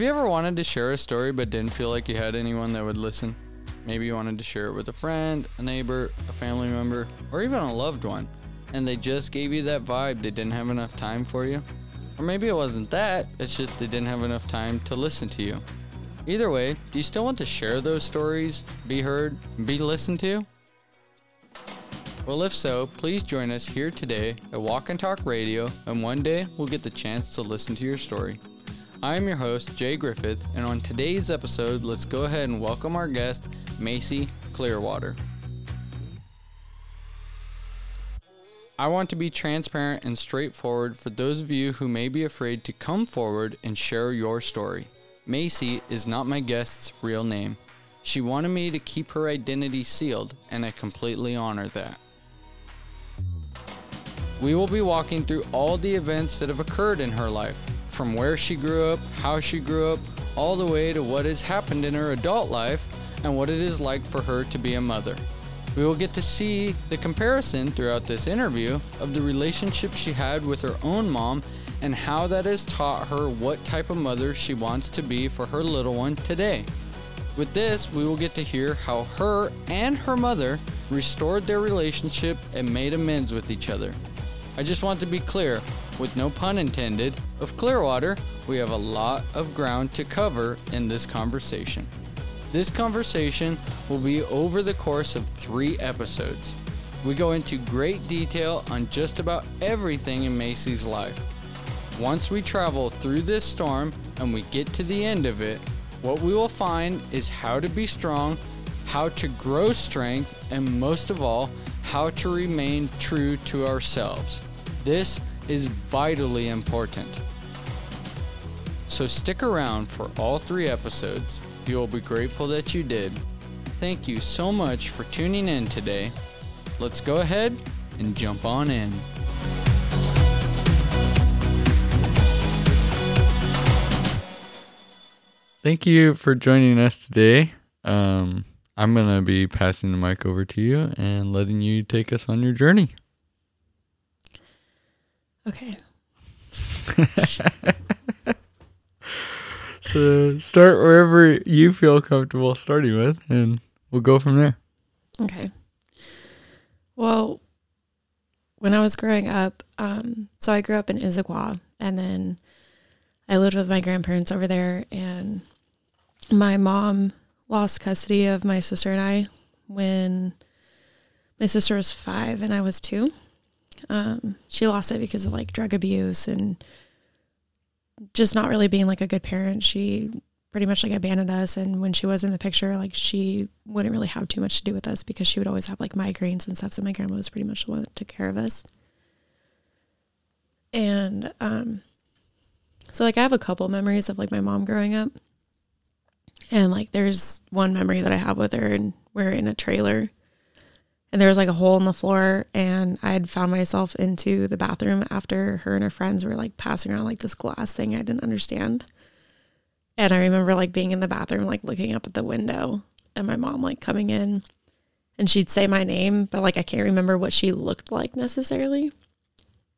Have you ever wanted to share a story but didn't feel like you had anyone that would listen? Maybe you wanted to share it with a friend, a neighbor, a family member, or even a loved one, and they just gave you that vibe they didn't have enough time for you? Or maybe it wasn't that, it's just they didn't have enough time to listen to you. Either way, do you still want to share those stories, be heard, be listened to? Well, if so, please join us here today at Walk and Talk Radio, and one day we'll get the chance to listen to your story. I am your host, Jay Griffith, and on today's episode, let's go ahead and welcome our guest, Macy Clearwater. I want to be transparent and straightforward for those of you who may be afraid to come forward and share your story. Macy is not my guest's real name. She wanted me to keep her identity sealed, and I completely honor that. We will be walking through all the events that have occurred in her life, from where she grew up, how she grew up, all the way to what has happened in her adult life and what it is like for her to be a mother. We will get to see the comparison throughout this interview of the relationship she had with her own mom and how that has taught her what type of mother she wants to be for her little one today. With this, we will get to hear how her and her mother restored their relationship and made amends with each other. I just want to be clear, with no pun intended, of Clearwater, we have a lot of ground to cover in this conversation. This conversation will be over the course of three episodes. We go into great detail on just about everything in Macy's life. Once we travel through this storm and we get to the end of it, what we will find is how to be strong, how to grow strength, and most of all, how to remain true to ourselves. This is vitally important. So stick around for all three episodes. You will be grateful that you did. Thank you so much for tuning in today. Let's go ahead and jump on in. Thank you for joining us today. Um, I'm going to be passing the mic over to you and letting you take us on your journey. Okay. so start wherever you feel comfortable starting with, and we'll go from there. Okay. Well, when I was growing up, um, so I grew up in Issaquah, and then I lived with my grandparents over there, and my mom lost custody of my sister and I when my sister was five and I was two. Um, she lost it because of like drug abuse and just not really being like a good parent. She pretty much like abandoned us. And when she was in the picture, like she wouldn't really have too much to do with us because she would always have like migraines and stuff. So my grandma was pretty much the one that took care of us. And um, so like I have a couple memories of like my mom growing up. And like there's one memory that I have with her and we're in a trailer and there was like a hole in the floor and i had found myself into the bathroom after her and her friends were like passing around like this glass thing i didn't understand. And i remember like being in the bathroom like looking up at the window and my mom like coming in and she'd say my name but like i can't remember what she looked like necessarily.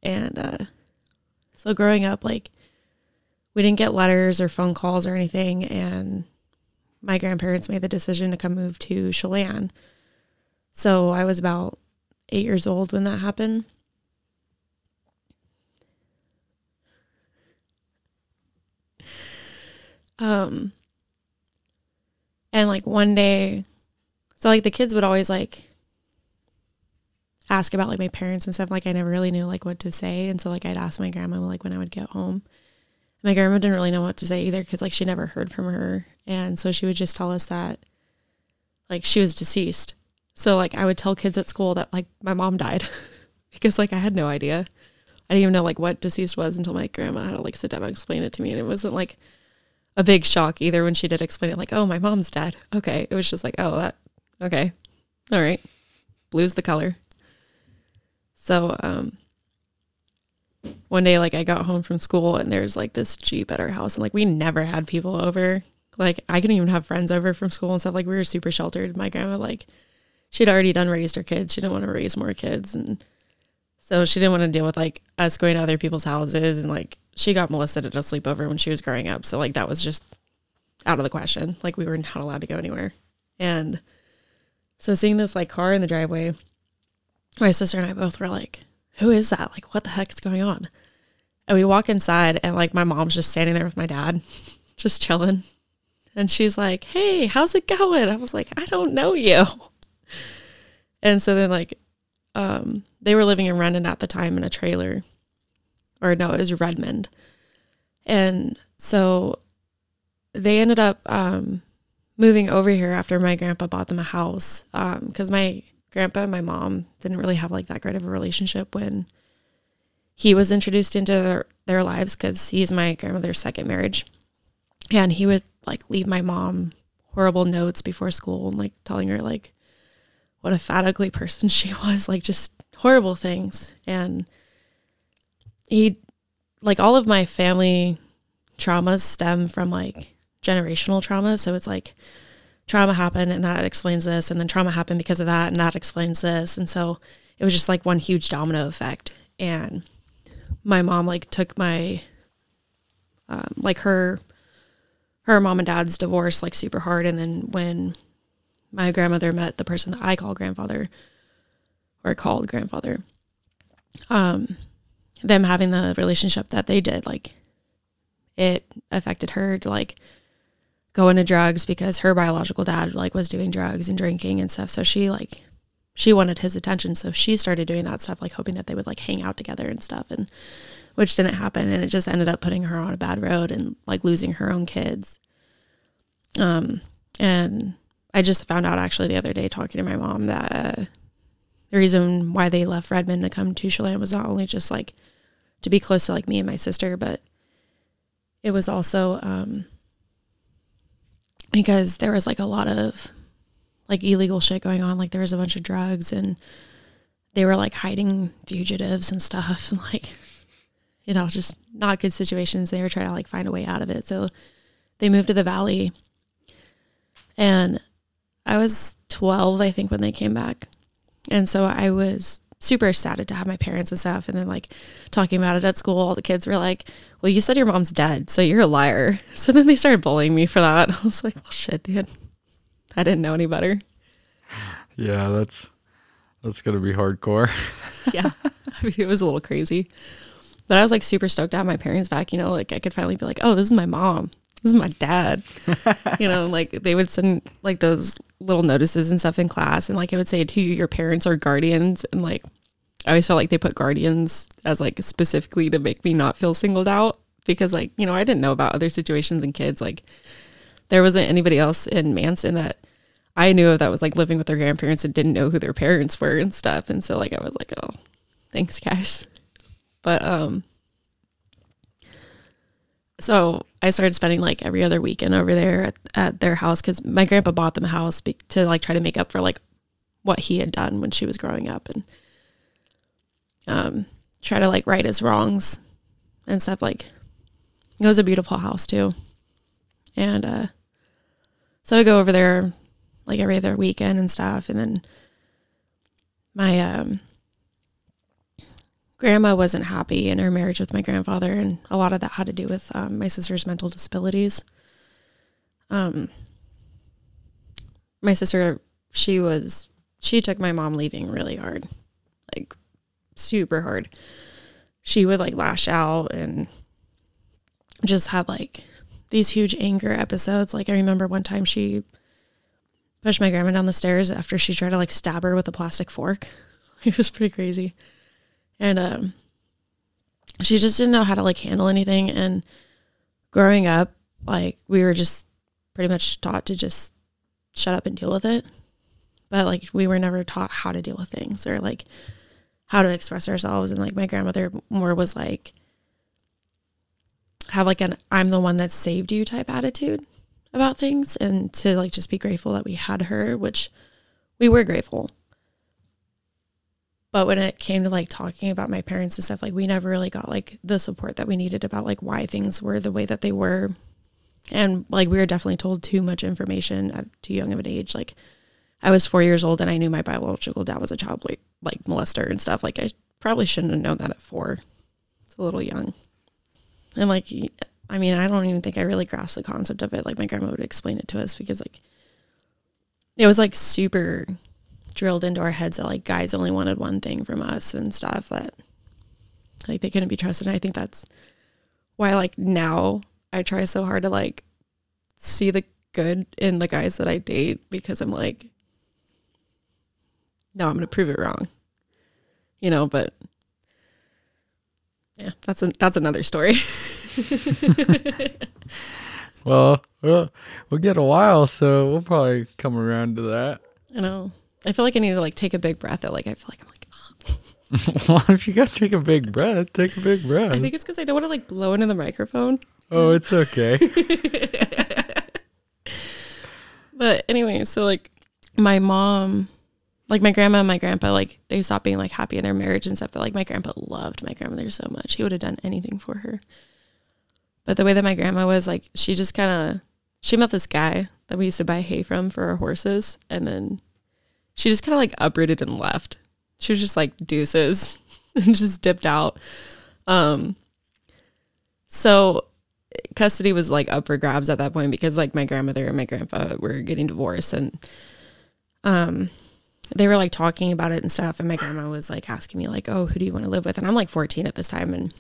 And uh so growing up like we didn't get letters or phone calls or anything and my grandparents made the decision to come move to chelan so I was about eight years old when that happened. Um, and like one day, so like the kids would always like ask about like my parents and stuff. Like I never really knew like what to say, and so like I'd ask my grandma like when I would get home. My grandma didn't really know what to say either because like she never heard from her, and so she would just tell us that like she was deceased so like I would tell kids at school that like my mom died because like I had no idea. I didn't even know like what deceased was until my grandma had to like sit down and explain it to me. And it wasn't like a big shock either when she did explain it, like, oh, my mom's dead. Okay. It was just like, oh, that, okay. All right. Blue's the color. So, um, one day, like, I got home from school and there's like this Jeep at our house, and like, we never had people over. Like, I couldn't even have friends over from school and stuff. Like, we were super sheltered. My grandma, like, she'd already done raised her kids. She didn't want to raise more kids. And so she didn't want to deal with like us going to other people's houses and like she got molested at a sleepover when she was growing up. So like that was just out of the question. Like we were not allowed to go anywhere. And so seeing this like car in the driveway, my sister and I both were like, who is that? Like what the heck is going on? And we walk inside and like my mom's just standing there with my dad, just chilling. And she's like, Hey, how's it going? I was like, I don't know you. And so then like um they were living in Renton at the time in a trailer. Or no, it was Redmond. And so they ended up um moving over here after my grandpa bought them a house. Um, because my grandpa and my mom didn't really have like that great of a relationship when he was introduced into their, their lives because he's my grandmother's second marriage. And he would like leave my mom horrible notes before school and like telling her like what a fat ugly person she was, like just horrible things. And he like all of my family traumas stem from like generational trauma. So it's like trauma happened and that explains this, and then trauma happened because of that, and that explains this. And so it was just like one huge domino effect. And my mom like took my um, like her her mom and dad's divorce like super hard and then when my grandmother met the person that I call grandfather or called grandfather. Um them having the relationship that they did like it affected her to like go into drugs because her biological dad like was doing drugs and drinking and stuff. So she like she wanted his attention. So she started doing that stuff like hoping that they would like hang out together and stuff and which didn't happen. And it just ended up putting her on a bad road and like losing her own kids. Um and i just found out actually the other day talking to my mom that uh, the reason why they left redmond to come to chelan was not only just like to be close to like me and my sister but it was also um because there was like a lot of like illegal shit going on. Like there was a bunch of drugs and they were like hiding fugitives and stuff and like, you know, just not good situations. They were trying to like find a way out of it. So they moved to the valley. And I was 12, I think, when they came back. And so I was super excited to have my parents and stuff. And then like talking about it at school, all the kids were like, well, you said your mom's dead, so you're a liar. So then they started bullying me for that. I was like, well, shit, dude. I didn't know any better. Yeah, that's that's gonna be hardcore. yeah, I mean, it was a little crazy, but I was like super stoked to have my parents back. You know, like I could finally be like, oh, this is my mom, this is my dad. you know, like they would send like those little notices and stuff in class, and like it would say to you, your parents are guardians, and like I always felt like they put guardians as like specifically to make me not feel singled out because like you know I didn't know about other situations and kids like there wasn't anybody else in Manson that I knew of that was like living with their grandparents and didn't know who their parents were and stuff. And so like I was like, oh, thanks, guys. But um, so I started spending like every other weekend over there at, at their house because my grandpa bought them a house be- to like try to make up for like what he had done when she was growing up and um try to like right his wrongs and stuff like it was a beautiful house too and uh so I go over there like every other weekend and stuff. And then my um, grandma wasn't happy in her marriage with my grandfather, and a lot of that had to do with um, my sister's mental disabilities. Um, my sister, she was she took my mom leaving really hard, like super hard. She would like lash out and just had like these huge anger episodes. Like I remember one time she pushed my grandma down the stairs after she tried to like stab her with a plastic fork. It was pretty crazy. And um she just didn't know how to like handle anything and growing up like we were just pretty much taught to just shut up and deal with it. But like we were never taught how to deal with things or like how to express ourselves and like my grandmother more was like have like an I'm the one that saved you type attitude about things and to like just be grateful that we had her, which we were grateful. But when it came to like talking about my parents and stuff, like we never really got like the support that we needed about like why things were the way that they were. And like we were definitely told too much information at too young of an age. Like I was four years old and I knew my biological dad was a child like, like molester and stuff. Like I probably shouldn't have known that at four. It's a little young. And like, I mean, I don't even think I really grasped the concept of it. Like my grandma would explain it to us because like it was like super drilled into our heads that like guys only wanted one thing from us and stuff that like they couldn't be trusted. And I think that's why like now I try so hard to like see the good in the guys that I date because I'm like, no, I'm gonna prove it wrong. You know, but yeah, that's a, that's another story. well, we'll we'll get a while, so we'll probably come around to that. I know. I feel like I need to like take a big breath. Though, like I feel like I'm like. well, if you gotta take a big breath, take a big breath. I think it's because I don't want to like blow into the microphone. Oh, it's okay. but anyway, so like my mom, like my grandma and my grandpa, like they stopped being like happy in their marriage and stuff. But like my grandpa loved my grandmother so much, he would have done anything for her. But the way that my grandma was, like, she just kind of she met this guy that we used to buy hay from for our horses, and then she just kind of like uprooted and left. She was just like deuces and just dipped out. Um, so custody was like up for grabs at that point because like my grandmother and my grandpa were getting divorced and um they were like talking about it and stuff and my grandma was like asking me like oh who do you want to live with and i'm like 14 at this time and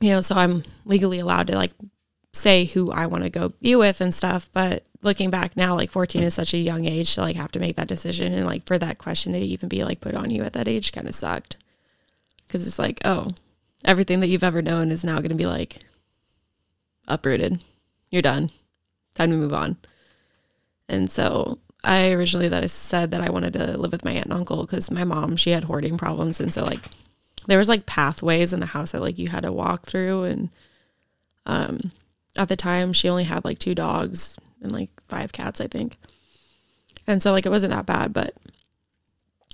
you know so i'm legally allowed to like say who i want to go be with and stuff but looking back now like 14 is such a young age to like have to make that decision and like for that question to even be like put on you at that age kind of sucked because it's like oh everything that you've ever known is now going to be like uprooted. You're done. Time to move on. And so I originally that I said that I wanted to live with my aunt and uncle because my mom she had hoarding problems, and so like there was like pathways in the house that like you had to walk through, and um at the time she only had like two dogs and like five cats I think, and so like it wasn't that bad, but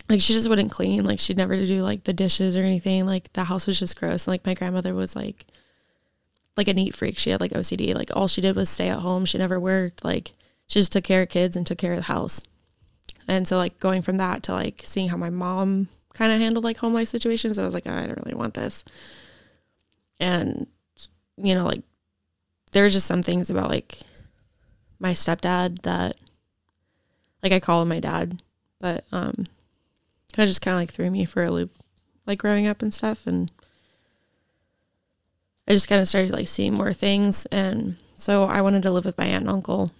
like she just wouldn't clean, like she'd never do like the dishes or anything, like the house was just gross, and like my grandmother was like like a neat freak. She had like OCD. Like all she did was stay at home. She never worked. Like she just took care of kids and took care of the house. And so like going from that to like seeing how my mom kind of handled like home life situations, I was like, oh, I don't really want this. And you know, like there's just some things about like my stepdad that like I call him my dad, but um of just kind of like threw me for a loop like growing up and stuff and I just kind of started like seeing more things. And so I wanted to live with my aunt and uncle.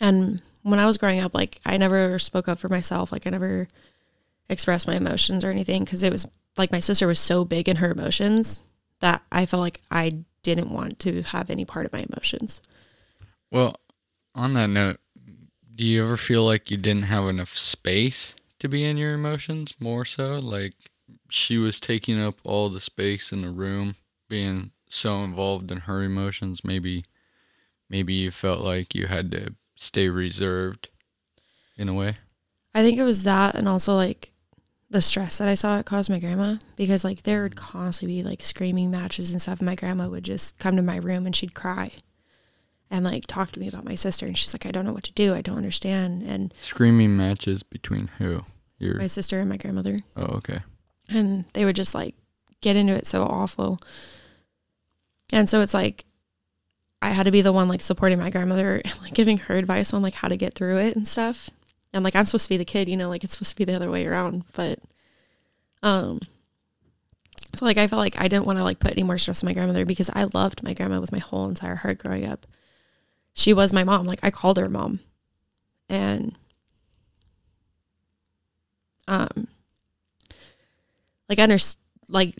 And when I was growing up, like I never spoke up for myself. Like I never expressed my emotions or anything because it was like my sister was so big in her emotions that I felt like I didn't want to have any part of my emotions. Well, on that note, do you ever feel like you didn't have enough space to be in your emotions more so? Like she was taking up all the space in the room being so involved in her emotions, maybe maybe you felt like you had to stay reserved in a way. I think it was that and also like the stress that I saw it caused my grandma because like there would constantly be like screaming matches and stuff. And my grandma would just come to my room and she'd cry and like talk to me about my sister. And she's like, I don't know what to do. I don't understand. And screaming matches between who? Your my sister and my grandmother. Oh, okay. And they would just like get into it so awful. And so it's like I had to be the one like supporting my grandmother and like giving her advice on like how to get through it and stuff. And like I'm supposed to be the kid, you know, like it's supposed to be the other way around. But um so like I felt like I didn't want to like put any more stress on my grandmother because I loved my grandma with my whole entire heart growing up. She was my mom. Like I called her mom. And um like I under like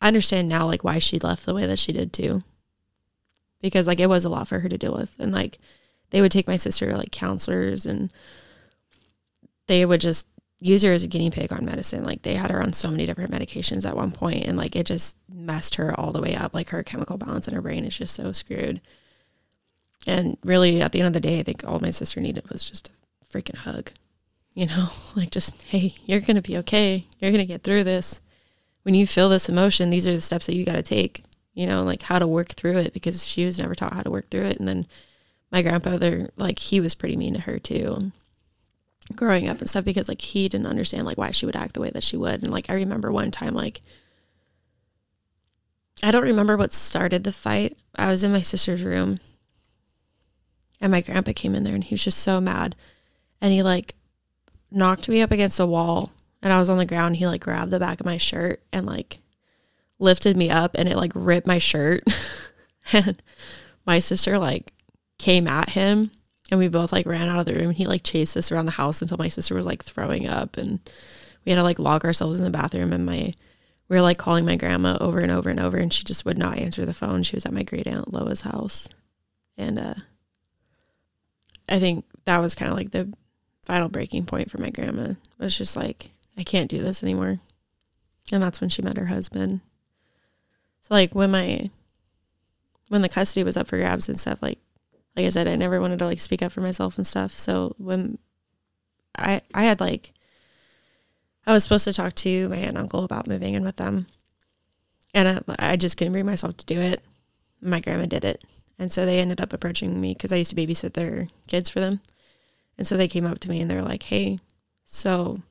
I understand now like why she left the way that she did too. Because like it was a lot for her to deal with. And like they would take my sister to like counselors and they would just use her as a guinea pig on medicine. Like they had her on so many different medications at one point and like it just messed her all the way up. Like her chemical balance in her brain is just so screwed. And really at the end of the day, I think all my sister needed was just a freaking hug. You know, like just, hey, you're gonna be okay. You're gonna get through this when you feel this emotion, these are the steps that you got to take, you know, like how to work through it because she was never taught how to work through it. And then my grandfather, like, he was pretty mean to her too growing up and stuff because like he didn't understand like why she would act the way that she would. And like I remember one time like I don't remember what started the fight. I was in my sister's room and my grandpa came in there and he was just so mad. And he like knocked me up against a wall and I was on the ground. He like grabbed the back of my shirt and like lifted me up and it like ripped my shirt. and my sister like came at him and we both like ran out of the room and he like chased us around the house until my sister was like throwing up and we had to like lock ourselves in the bathroom and my we were like calling my grandma over and over and over and she just would not answer the phone. She was at my great aunt Loa's house. And uh I think that was kind of like the final breaking point for my grandma. It was just like, I can't do this anymore. And that's when she met her husband. So like when my when the custody was up for grabs and stuff, like like I said, I never wanted to like speak up for myself and stuff. So when I I had like I was supposed to talk to my aunt and uncle about moving in with them. And I, I just couldn't bring myself to do it. My grandma did it. And so they ended up approaching me because I used to babysit their kids for them. And so they came up to me and they're like, hey, so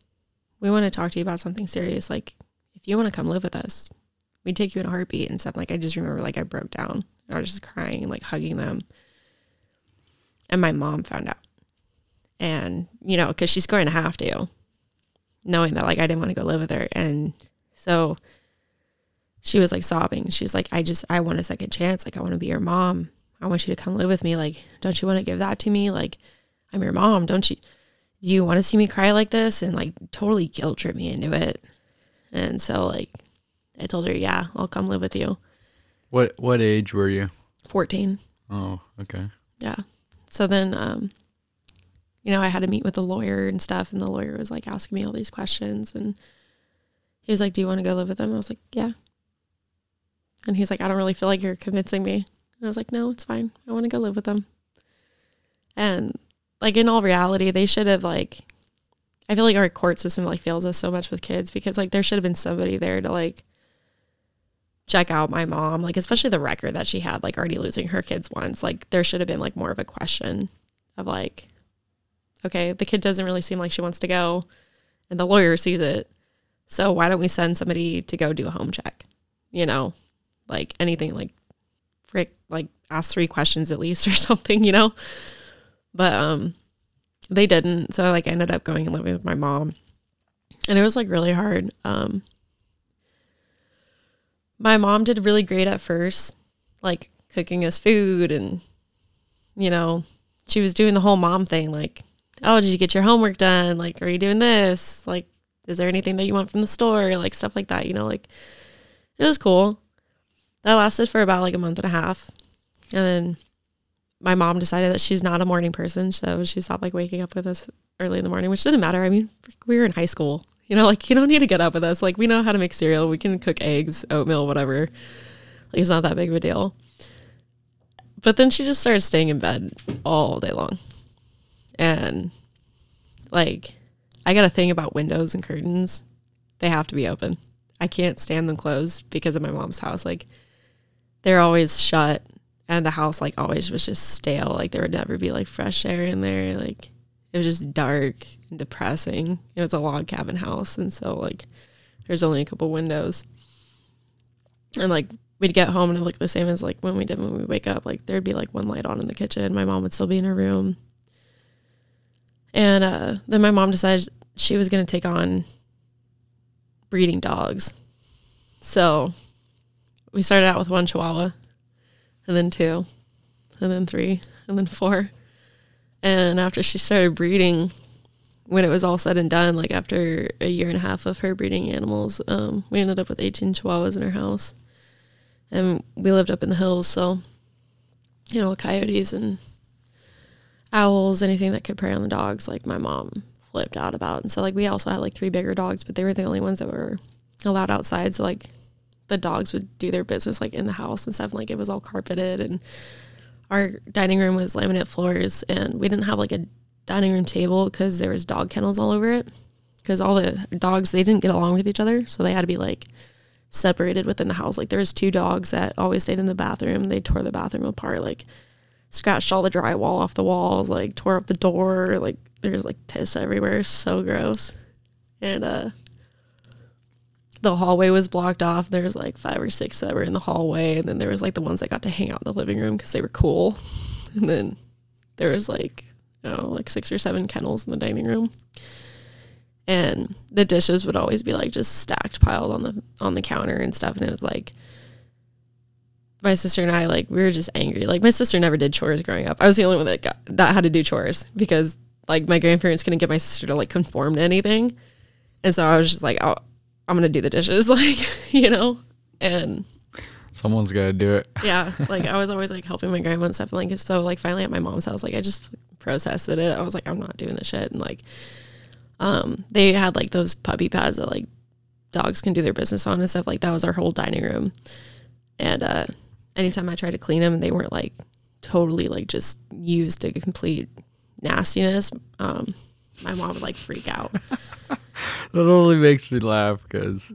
we want to talk to you about something serious. Like, if you want to come live with us, we'd take you in a heartbeat and stuff. Like, I just remember, like, I broke down. I was just crying, and like, hugging them. And my mom found out. And, you know, because she's going to have to, knowing that, like, I didn't want to go live with her. And so she was like sobbing. She's like, I just, I want a second chance. Like, I want to be your mom. I want you to come live with me. Like, don't you want to give that to me? Like, I'm your mom. Don't you? You want to see me cry like this? And like totally guilt trip me into it. And so like I told her, yeah, I'll come live with you. What what age were you? 14. Oh, okay. Yeah. So then um you know, I had to meet with a lawyer and stuff and the lawyer was like asking me all these questions and he was like, "Do you want to go live with them?" I was like, "Yeah." And he's like, "I don't really feel like you're convincing me." And I was like, "No, it's fine. I want to go live with them." And like in all reality, they should have like I feel like our court system like fails us so much with kids because like there should have been somebody there to like check out my mom, like especially the record that she had, like already losing her kids once. Like there should have been like more of a question of like, okay, the kid doesn't really seem like she wants to go, and the lawyer sees it. So why don't we send somebody to go do a home check? You know, like anything like frick, like ask three questions at least or something, you know? But um they didn't. So like I ended up going and living with my mom. And it was like really hard. Um my mom did really great at first, like cooking us food and you know, she was doing the whole mom thing like, "Oh, did you get your homework done? Like, are you doing this? Like, is there anything that you want from the store?" Like stuff like that, you know, like it was cool. That lasted for about like a month and a half. And then my mom decided that she's not a morning person, so she stopped like waking up with us early in the morning, which didn't matter. I mean, we were in high school. You know, like you don't need to get up with us. Like we know how to make cereal. We can cook eggs, oatmeal, whatever. Like it's not that big of a deal. But then she just started staying in bed all day long. And like I got a thing about windows and curtains. They have to be open. I can't stand them closed because of my mom's house. Like they're always shut and the house like always was just stale. Like there would never be like fresh air in there. Like it was just dark depressing. It was a log cabin house, and so like there's only a couple windows, and like we'd get home and it looked the same as like when we did when we wake up. Like there'd be like one light on in the kitchen. My mom would still be in her room, and uh, then my mom decided she was going to take on breeding dogs. So we started out with one Chihuahua and then two, and then three, and then four. And after she started breeding, when it was all said and done, like after a year and a half of her breeding animals, um, we ended up with 18 chihuahuas in our house. And we lived up in the hills, so, you know, coyotes and owls, anything that could prey on the dogs, like my mom flipped out about. And so, like, we also had like three bigger dogs, but they were the only ones that were allowed outside. So, like, the dogs would do their business like in the house and stuff. Like it was all carpeted and our dining room was laminate floors and we didn't have like a dining room table because there was dog kennels all over it. Because all the dogs they didn't get along with each other so they had to be like separated within the house. Like there was two dogs that always stayed in the bathroom. They tore the bathroom apart like scratched all the drywall off the walls like tore up the door like there's like piss everywhere. So gross. And uh the hallway was blocked off. There was like five or six that were in the hallway, and then there was like the ones that got to hang out in the living room because they were cool. And then there was like know, like six or seven kennels in the dining room. And the dishes would always be like just stacked piled on the on the counter and stuff. And it was like my sister and I like we were just angry. Like my sister never did chores growing up. I was the only one that got that had to do chores because like my grandparents couldn't get my sister to like conform to anything. And so I was just like, oh, I'm gonna do the dishes, like, you know? And Someone's got to do it. yeah, like I was always like helping my grandma and stuff. Like so, like finally at my mom's house, like I just processed it. I was like, I'm not doing this shit. And like, um, they had like those puppy pads that like dogs can do their business on and stuff. Like that was our whole dining room. And uh, anytime I tried to clean them, they weren't like totally like just used to complete nastiness. Um, my mom would like freak out. That only makes me laugh because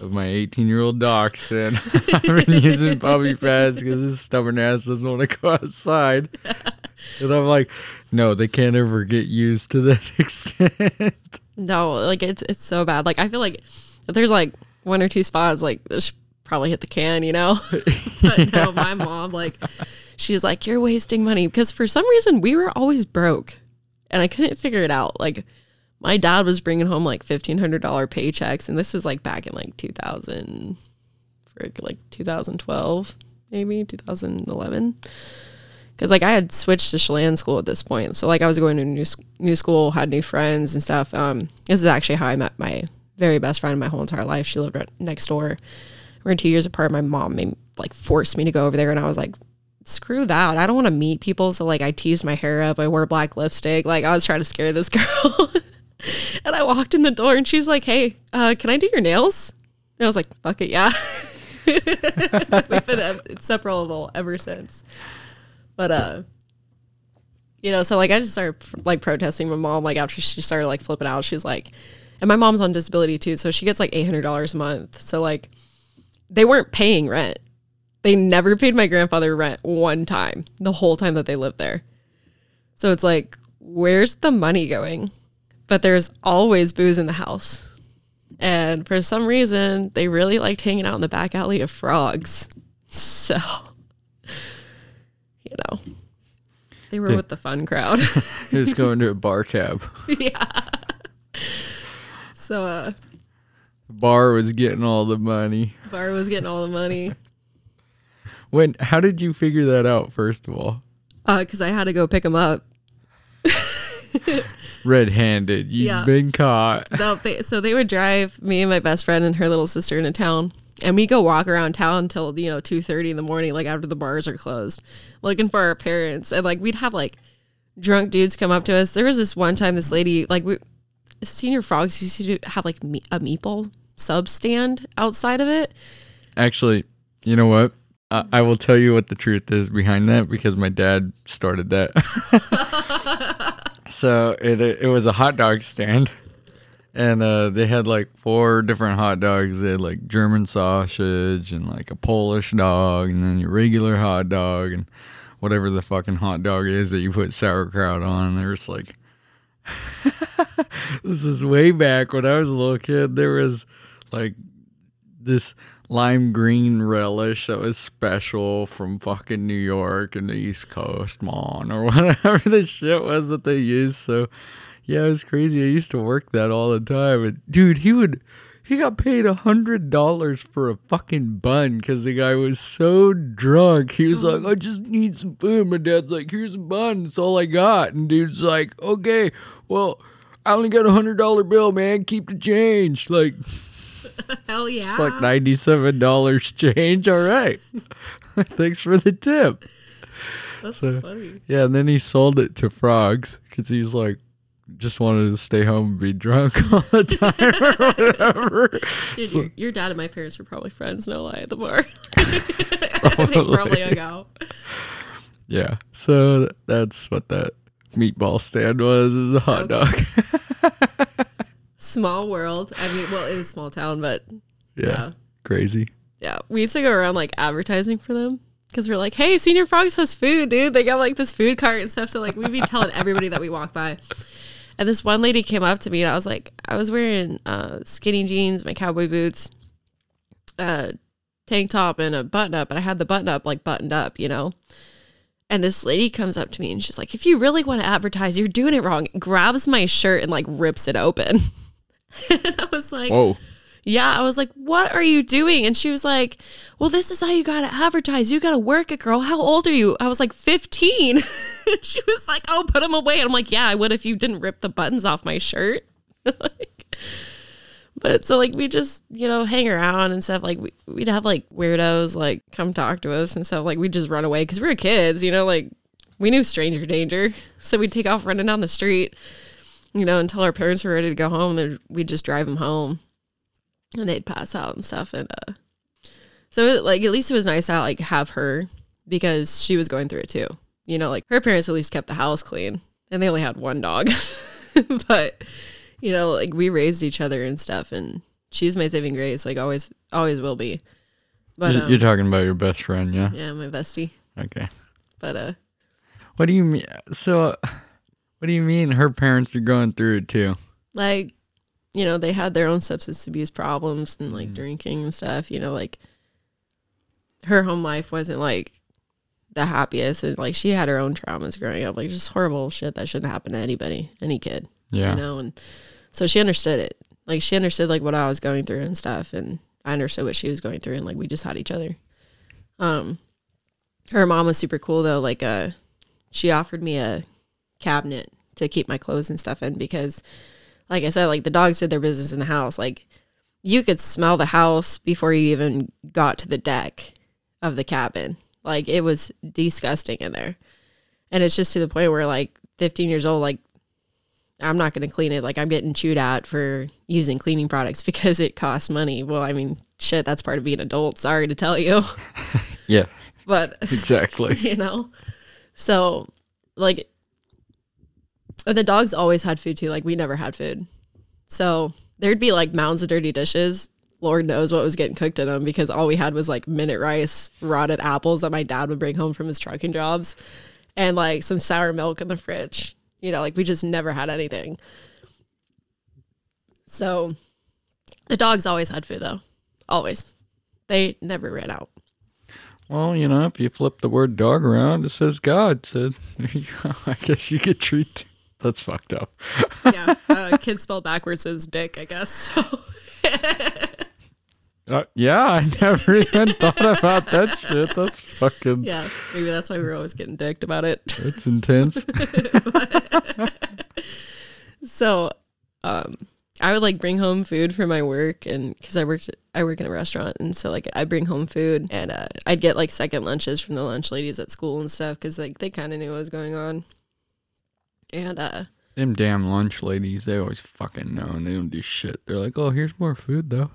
of my 18 year old dachshund. I've been using puppy pads because his stubborn ass doesn't want to go outside. And I'm like, no, they can't ever get used to that extent. No, like it's it's so bad. Like I feel like if there's like one or two spots, like this should probably hit the can, you know. but no, my mom like she's like you're wasting money because for some reason we were always broke, and I couldn't figure it out. Like my dad was bringing home like fifteen hundred dollar paychecks, and this is like back in like two thousand, for like two thousand twelve, maybe two thousand eleven because like I had switched to Chelan school at this point, so like I was going to new new school, had new friends and stuff. Um, this is actually how I met my very best friend my whole entire life. She lived right next door. We're two years apart. My mom made like forced me to go over there, and I was like, screw that. I don't want to meet people. So like I teased my hair up. I wore black lipstick. Like I was trying to scare this girl. and I walked in the door, and she's like, "Hey, uh, can I do your nails?" And I was like, "Fuck it, yeah." We've been uh, inseparable ever since. But uh you know, so like I just started like protesting my mom like after she started like flipping out. She's like and my mom's on disability too, so she gets like $800 a month. So like they weren't paying rent. They never paid my grandfather rent one time the whole time that they lived there. So it's like where's the money going? But there's always booze in the house. And for some reason, they really liked hanging out in the back alley of frogs. So you know, they were with the fun crowd. Just going to a bar tab. Yeah. So uh Bar was getting all the money. Bar was getting all the money. When? How did you figure that out? First of all, Uh, cause I had to go pick him up. red-handed. You've Yeah. been caught. No, they, so they would drive me and my best friend and her little sister into town. And we go walk around town until, you know, two thirty in the morning, like after the bars are closed, looking for our parents. And like we'd have like drunk dudes come up to us. There was this one time this lady, like we senior frogs used to have like me, a meatball sub stand outside of it. Actually, you know what? I, I will tell you what the truth is behind that because my dad started that. so it it was a hot dog stand, and uh, they had like four different hot dogs. They had like German sausage and like a Polish dog, and then your regular hot dog and whatever the fucking hot dog is that you put sauerkraut on. There's like. this is way back when I was a little kid. There was like this lime green relish that was special from fucking New York and the East Coast, mon, or whatever the shit was that they used. So, yeah, it was crazy. I used to work that all the time. And dude, he would, he got paid a hundred dollars for a fucking bun because the guy was so drunk. He was like, I just need some food. My dad's like, here's a bun. That's all I got. And dude's like, okay, well, I only got a hundred dollar bill, man. Keep the change. Like, Hell yeah. it's like ninety-seven dollars change. All right, thanks for the tip. That's so- funny. Yeah, and then he sold it to frogs because he was like, just wanted to stay home and be drunk all the time or whatever. Dude, your, your dad and my parents were probably friends, no lie, at the bar. they probably hung out. Yeah, so that's what that meatball stand was. Is a hot Okay. dog. Small world. I mean, well, it is a small town, but yeah, Yeah. crazy. yeah, we used to go around like advertising for them because we're like, hey, Senior Frogs has food, dude. They got like this food cart and stuff. So like we'd be telling everybody that we walk by. And this one lady came up to me and I was like, I was wearing uh, skinny jeans, my cowboy boots, uh, tank top, and a button up. And I had the button up like buttoned up, you know? And this lady comes up to me and she's like, if you really want to advertise, you're doing it wrong. Grabs my shirt and like rips it open. and I was like, Whoa. yeah, I was like, what are you doing? And she was like, well, this is how you got to advertise. You got to work it, girl. How old are you? I was like, 15. she was like, oh, put them away. And I'm like, yeah, I would if you didn't rip the buttons off my shirt. like, but so like we just you know hang around and stuff like we, we'd have like weirdos like come talk to us and stuff like we'd just run away because we were kids you know like we knew stranger danger so we'd take off running down the street you know until our parents were ready to go home then we'd just drive them home and they'd pass out and stuff and uh so it, like at least it was nice to like have her because she was going through it too you know like her parents at least kept the house clean and they only had one dog but you know, like we raised each other and stuff, and she's my saving grace, like always, always will be. But um, You're talking about your best friend, yeah? yeah, my bestie. Okay. But uh, What do you mean? So, uh, what do you mean her parents are going through it too? like, you know, they had their own substance abuse problems and like drinking and stuff. You know, like her home life wasn't like the happiest, and like she had her own traumas growing up, like just horrible shit that shouldn't happen to anybody, any kid. Yeah. you know and so she understood it like she understood like what i was going through and stuff and i understood what she was going through and like we just had each other um her mom was super cool though like uh she offered me a cabinet to keep my clothes and stuff in because like i said like the dogs did their business in the house like you could smell the house before you even got to the deck of the cabin like it was disgusting in there and it's just to the point where like 15 years old like I'm not going to clean it. Like I'm getting chewed at for using cleaning products because it costs money. Well, I mean, shit, that's part of being adult. Sorry to tell you, Yeah. but Exactly. you know, so like the dogs always had food too. Like we never had food, so there'd be like mounds of dirty dishes. Lord knows what was getting cooked in them because all we had was like minute rice, rotted apples that my dad would bring home from his trucking jobs, and like some sour milk in the fridge. You know, like we just never had anything. So the dogs always had food though. Always. They never ran out. Well, you know, if you flip the word dog around, it says God. So there you go. I guess you could treat. That's fucked up. Yeah. Uh, kid spelled backwards is dick, I guess. So Uh, yeah, I never even thought about that shit. That's fucking. yeah, maybe that's why we are always getting dicked about it. That's intense. So um I would like bring home food for my work and because I worked I work in a restaurant and so like I bring home food and uh, I'd get like second lunches from the lunch ladies at school and stuff because like they kind of knew what was going on. And uh Them damn lunch ladies, they always fucking know and they don't do shit. They're like, oh, here's more food though.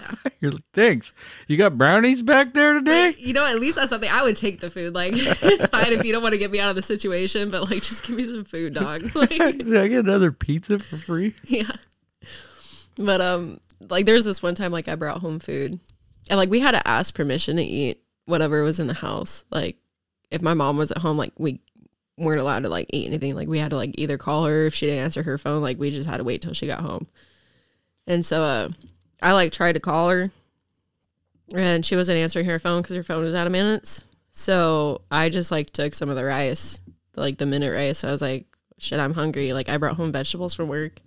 You're like, thanks. You got brownies back there today? you know, at least that's something I would take the food. Like, it's fine if you don't want to get me out of the situation, but like, just give me some food, dog. Like, Did I get another pizza for free? yeah. But um, like, there's this one time like I brought home food, and like we had to ask permission to eat whatever was in the house. Like, if my mom was at home, like we weren't allowed to like eat anything. Like, we had to like either call her if she didn't answer her phone. Like, we just had to wait till she got home. And so, uh, I like tried to call her, and she wasn't answering her phone because her phone was out of minutes. So I just like took some of the rice, like the minute rice. I was like, shit, I'm hungry. Like I brought home vegetables from work.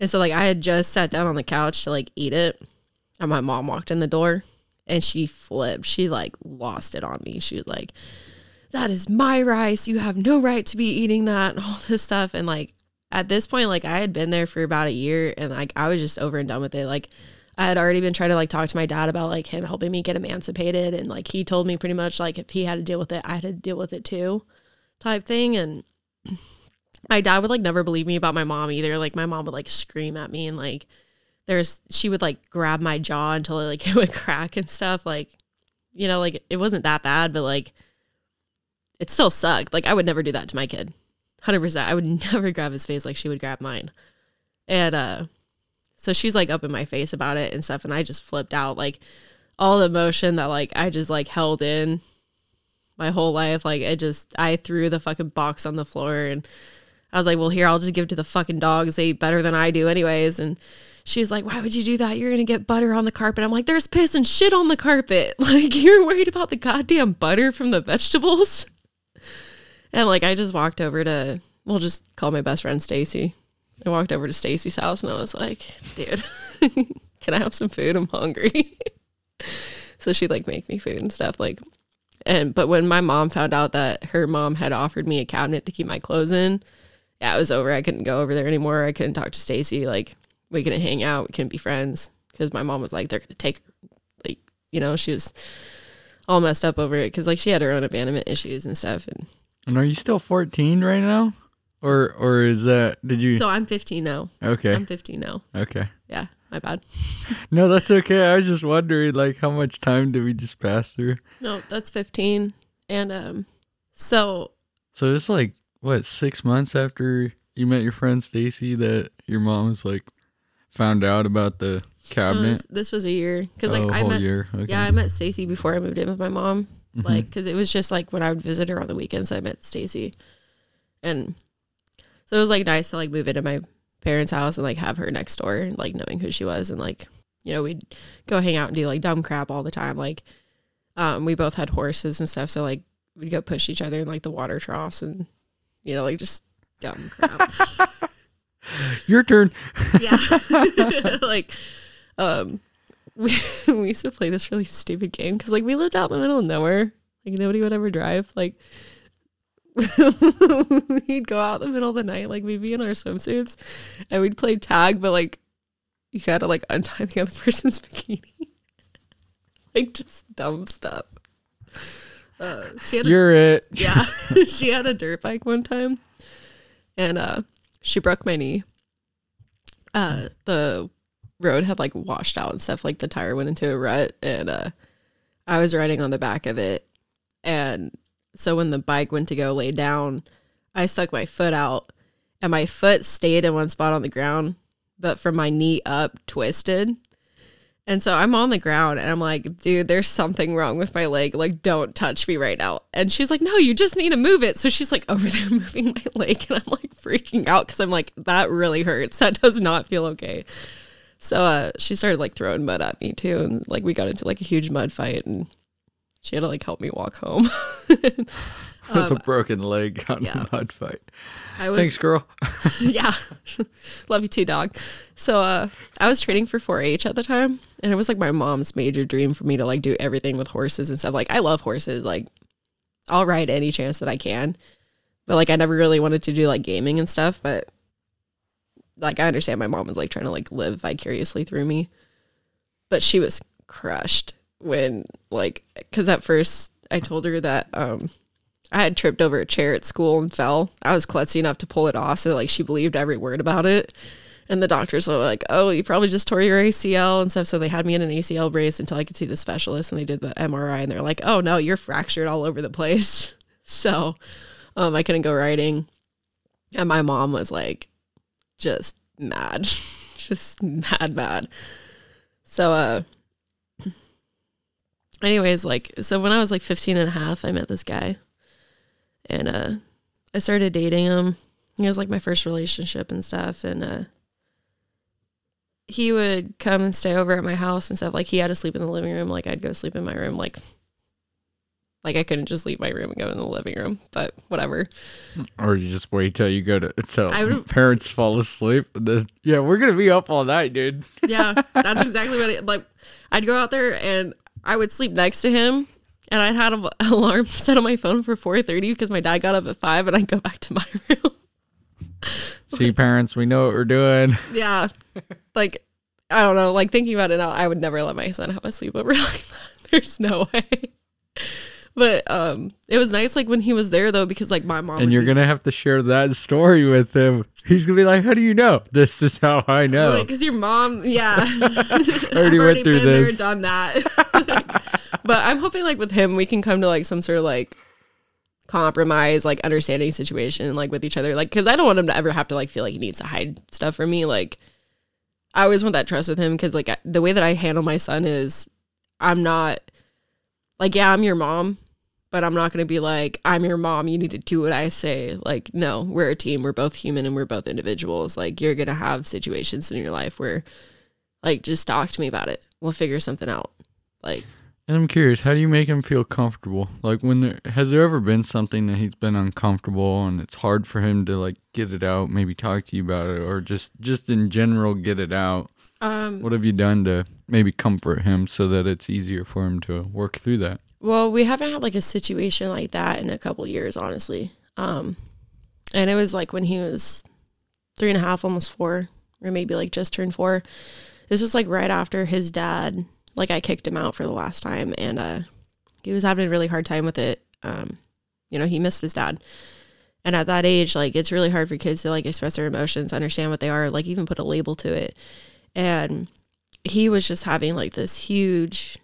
And so like I had just sat down on the couch to like eat it. And my mom walked in the door and she flipped. She like lost it on me. She was like, That is my rice. You have no right to be eating that and all this stuff. And like at this point, like I had been there for about a year and like I was just over and done with it. Like I had already been trying to like talk to my dad about like him helping me get emancipated and like he told me pretty much like if he had to deal with it, I had to deal with it too, type thing. And my dad would like never believe me about my mom either. Like my mom would like scream at me and like there's she would like grab my jaw until it like it would crack and stuff. Like, you know, like it wasn't that bad, but like it still sucked. Like I would never do that to my kid. Hundred percent. I would never grab his face like she would grab mine. And uh so she's like up in my face about it and stuff, and I just flipped out. Like all the emotion that like I just like held in my whole life. Like it just I threw the fucking box on the floor and I was like, well, here, I'll just give it to the fucking dogs. They eat better than I do, anyways. And she was like, why would you do that? You're going to get butter on the carpet. I'm like, there's piss and shit on the carpet. Like, you're worried about the goddamn butter from the vegetables. And like, I just walked over to, we'll just call my best friend Stacy. I walked over to Stacy's house and I was like, dude, can I have some food? I'm hungry. so she'd like make me food and stuff. Like, and but when my mom found out that her mom had offered me a cabinet to keep my clothes in, yeah, it was over. I couldn't go over there anymore. I couldn't talk to Stacy. Like, we couldn't hang out. We couldn't be friends because my mom was like, they're gonna take her. Like, you know, she was all messed up over it because like she had her own abandonment issues and stuff. And And are you still 14 right now? Or or is that did you so I'm 15 now. Okay. I'm 15 now. Okay. Yeah, my bad. No, that's okay. I was just wondering like how much time did we just pass through? No, that's 15. And um, so So it's like what, 6 months after you met your friend Stacy that your mom was like found out about the no, cabinet. this, this was a year because like oh, I met year. Okay. yeah I met Stacy before I moved in with my mom. Mhm. Like because it was just like when I would visit her on the weekends, I met Stacy, and so it was like nice to like move into my parents' house and like have her next door, and like knowing who she was, and like you know we'd go hang out and do like dumb crap all the time. Like um, we both had horses and stuff, so like we'd go push each other in like the water troughs and you know like just dumb crap. Your turn. yeah like um we, we used to play this really stupid game because like we lived out in the middle of nowhere like nobody would ever drive like we'd go out in the middle of the night like we'd be in our swimsuits and we'd play tag but like you gotta like untie the other person's bikini like just dumb stuff uh she had a You're it. yeah. she had a dirt bike one time and uh she broke my knee. Uh the road had like washed out and stuff, like the tire went into a rut and uh I was riding on the back of it and so when the bike went to go lay down, I stuck my foot out and my foot stayed in one spot on the ground, but from my knee up twisted. And so I'm on the ground and I'm like, dude, there's something wrong with my leg. Like, don't touch me right now. And she's like, no, you just need to move it. So she's like over there moving my leg. And I'm like freaking out because I'm like, that really hurts. That does not feel okay. So uh, she started like throwing mud at me too. And like we got into like a huge mud fight and she had to like help me walk home. With a broken leg on Um, yeah. a mud fight. I was, Thanks, girl. yeah. Love you too, dog. So uh I was training for 4-H at the time and it was like my mom's major dream for me to like do everything with horses and stuff. Like I love horses. Like I'll ride any chance that I can. But like I never really wanted to do like gaming and stuff, but like I understand my mom was like trying to like live vicariously through me. But she was crushed when like cuz at first I told her that um I had tripped over a chair at school and fell. I was klutzy enough to pull it off, so like she believed every word about it. And the doctors were like, "Oh, you probably just tore your ACL and stuff." So they had me in an ACL brace until I could see the specialist, and they did the MRI, and they're like, "Oh no, you're fractured all over the place." So, um, I couldn't go riding, and my mom was like, just mad, just mad, mad. So, uh, anyways, like, so when I was like 15 and a half, I met this guy and uh I started dating him. He was like my first relationship and stuff and uh he would come and stay over at my house and stuff. Like he had to sleep in the living room, like I'd go sleep in my room like like I couldn't just leave my room and go in the living room, but whatever. Or you just wait till you go to till would- parents fall asleep. And then, yeah, we're gonna be up all night, dude. Yeah, that's exactly what it like. I'd go out there and I would sleep next to him, and I'd had an alarm set on my phone for four thirty because my dad got up at five, and I'd go back to my room. See, parents, we know what we're doing. yeah, like I don't know. Like thinking about it now, I would never let my son have a sleepover like that. There's no way. But um, it was nice like when he was there though because like my mom And you're be- gonna have to share that story with him. He's gonna be like, "How do you know? This is how I know." Like, cause your mom, yeah, Already went through been there, this. done that. but I'm hoping like with him, we can come to like some sort of like compromise, like understanding situation, like with each other. Like, cause I don't want him to ever have to like feel like he needs to hide stuff from me. Like, I always want that trust with him because like I, the way that I handle my son is, I'm not like, yeah, I'm your mom, but I'm not going to be like, I'm your mom. You need to do what I say. Like, no, we're a team. We're both human and we're both individuals. Like, you're going to have situations in your life where, like, just talk to me about it. We'll figure something out. Like, And I'm curious, how do you make him feel comfortable? Like when there has there ever been something that he's been uncomfortable and it's hard for him to like get it out, maybe talk to you about it or just just in general get it out. um, What have you done to maybe comfort him so that it's easier for him to work through that? Well, we haven't had like a situation like that in a couple years, honestly. Um, and it was like when he was three and a half, almost four, or maybe like just turned four. This was like right after his dad, like I kicked him out for the last time, and uh, he was having a really hard time with it. Um, you know, he missed his dad. And at that age, like it's really hard for kids to like express their emotions, understand what they are, like even put a label to it. And he was just having like this huge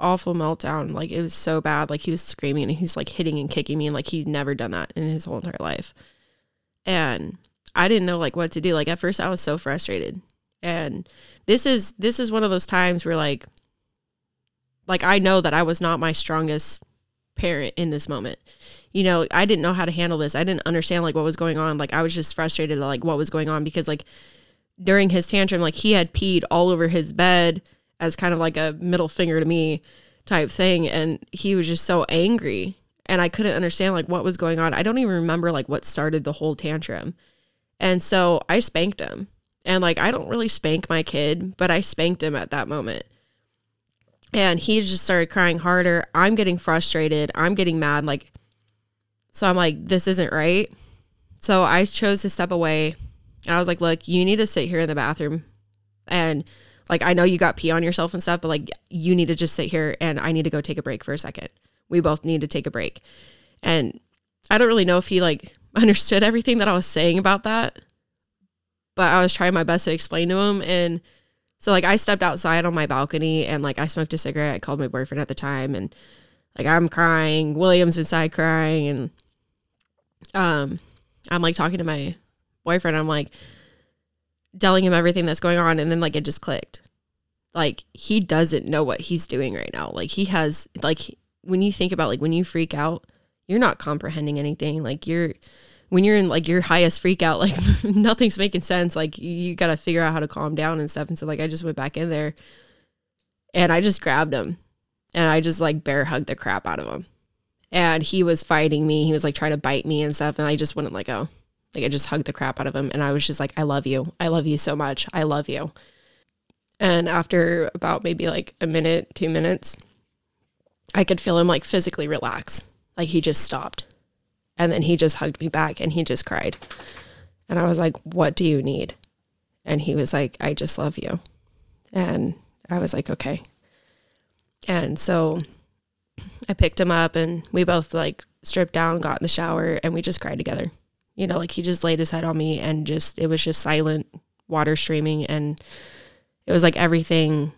awful meltdown. Like it was so bad. Like he was screaming and he's like hitting and kicking me and like he's never done that in his whole entire life. And I didn't know like what to do. Like at first I was so frustrated. And this is this is one of those times where like like I know that I was not my strongest parent in this moment. You know, I didn't know how to handle this. I didn't understand like what was going on. Like I was just frustrated at like what was going on because like during his tantrum like he had peed all over his bed as kind of like a middle finger to me type thing and he was just so angry and I couldn't understand like what was going on. I don't even remember like what started the whole tantrum. And so I spanked him. And like I don't really spank my kid, but I spanked him at that moment. And he just started crying harder. I'm getting frustrated. I'm getting mad like so I'm like this isn't right. So I chose to step away. And I was like, "Look, you need to sit here in the bathroom and like I know you got pee on yourself and stuff, but like you need to just sit here and I need to go take a break for a second. We both need to take a break. And I don't really know if he like understood everything that I was saying about that, but I was trying my best to explain to him and so like I stepped outside on my balcony and like I smoked a cigarette. I called my boyfriend at the time and like I'm crying, William's inside crying and um I'm like talking to my boyfriend. I'm like telling him everything that's going on and then like it just clicked. Like he doesn't know what he's doing right now. Like he has like when you think about like when you freak out you're not comprehending anything. Like you're when you're in like your highest freak out like nothing's making sense. Like you, got to figure out how to calm down and stuff. And so like i just went back in there and i just grabbed him and i just like bear hugged the crap out of him. And he was fighting me. He was like trying to bite me and stuff and i just wouldn't let go like I just hugged the crap out of him and I was just like, I love you. I love you so much. I love you. And after about maybe like a minute, two minutes, I could feel him like physically relax. Like he just stopped. And then he just hugged me back and he just cried. And I was like, What do you need? And he was like, I just love you. And I was like, Okay. And so I picked him up and we both like stripped down, got in the shower, and we just cried together you know, like he just laid his head on me and just, it was just silent, water streaming. And it was like everything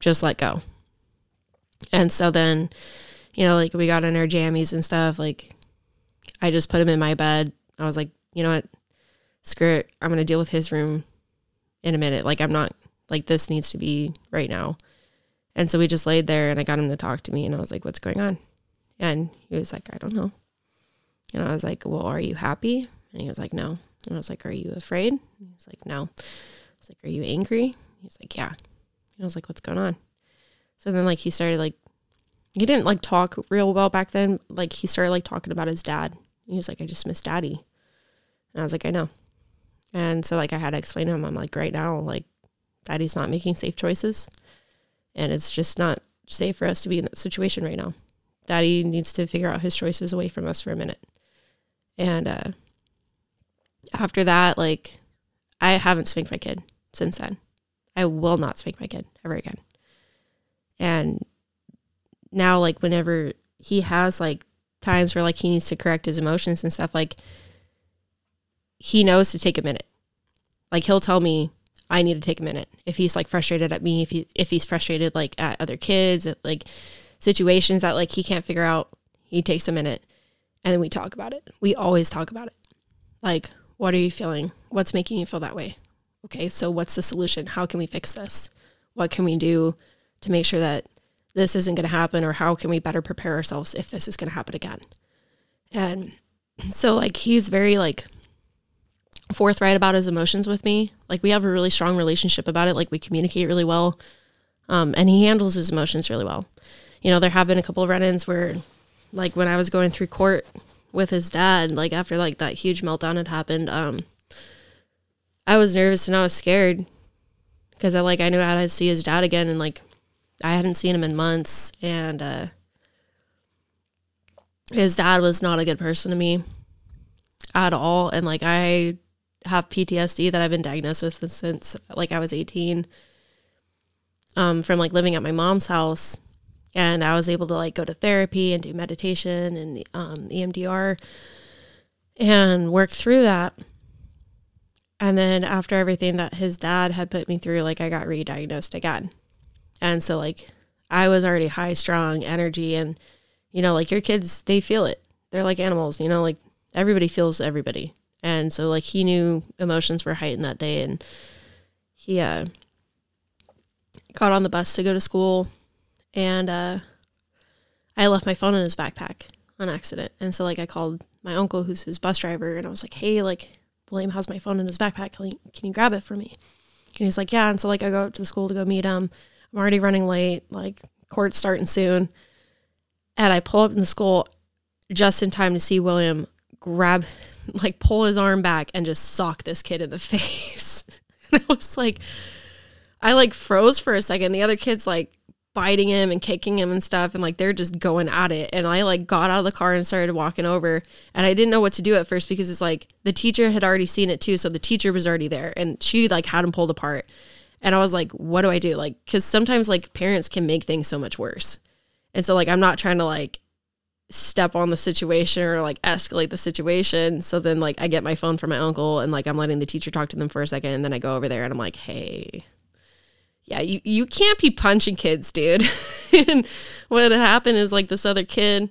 just let go. And so then, you know, like we got in our jammies and stuff. Like I just put him in my bed. I was like, you know what? Screw it. I'm going to deal with his room in a minute. Like I'm not, like this needs to be right now. And so we just laid there and I got him to talk to me and I was like, what's going on? And he was like, I don't know. And I was like, well, are you happy? And he was like, no. And I was like, are you afraid? And he was like, no. I was like, are you angry? He was like, yeah. And I was like, what's going on? So then like he started like, he didn't like talk real well back then. Like he started like talking about his dad. He was like, I just miss daddy. And I was like, I know. And so like I had to explain to him, I'm like, right now, like daddy's not making safe choices. And it's just not safe for us to be in that situation right now. Daddy needs to figure out his choices away from us for a minute. And uh after that, like I haven't spanked my kid since then. I will not spank my kid ever again. And now, like, whenever he has like times where like he needs to correct his emotions and stuff, like he knows to take a minute. Like he'll tell me I need to take a minute if he's like frustrated at me, if he if he's frustrated like at other kids, at like situations that like he can't figure out. He takes a minute, and then we talk about it. We always talk about it. Like, what are you feeling? What's making you feel that way? Okay, so what's the solution? How can we fix this? What can we do to make sure that this isn't going to happen or how can we better prepare ourselves if this is going to happen again. And so like he's very like forthright about his emotions with me. Like we have a really strong relationship about it. Like we communicate really well. Um, and he handles his emotions really well. You know, there have been a couple of run-ins where like when I was going through court with his dad, like after like that huge meltdown had happened, um, I was nervous and I was scared because I like I knew I had to see his dad again and like I hadn't seen him in months and uh his dad was not a good person to me at all and like I have PTSD that I've been diagnosed with since like I was 18 um from like living at my mom's house and I was able to like go to therapy and do meditation and um EMDR and work through that and then after everything that his dad had put me through, like I got re-diagnosed again. And so like I was already high strong energy and you know, like your kids, they feel it. They're like animals, you know, like everybody feels everybody. And so like he knew emotions were heightened that day and he uh got on the bus to go to school and uh I left my phone in his backpack on accident. And so like I called my uncle who's his bus driver and I was like, "Hey, like William has my phone in his backpack. Can you, can you grab it for me? And he's like, yeah. And so like I go up to the school to go meet him. I'm already running late. Like court's starting soon. And I pull up in the school just in time to see William grab, like pull his arm back and just sock this kid in the face. and I was like, I like froze for a second. The other kid's like biting him and kicking him and stuff and like they're just going at it. And i like got out of the car and started walking over and i didn't know what to do at first because it's like the teacher had already seen it too so the teacher was already there and she like had him pulled apart. And i was like what do i do? Like because sometimes like parents can make things so much worse. And so like i'm not trying to like step on the situation or like escalate the situation. So then like i get my phone from my uncle and like i'm letting the teacher talk to them for a second and then i go over there and i'm like hey yeah, you, you can't be punching kids, dude. and what happened is like this other kid,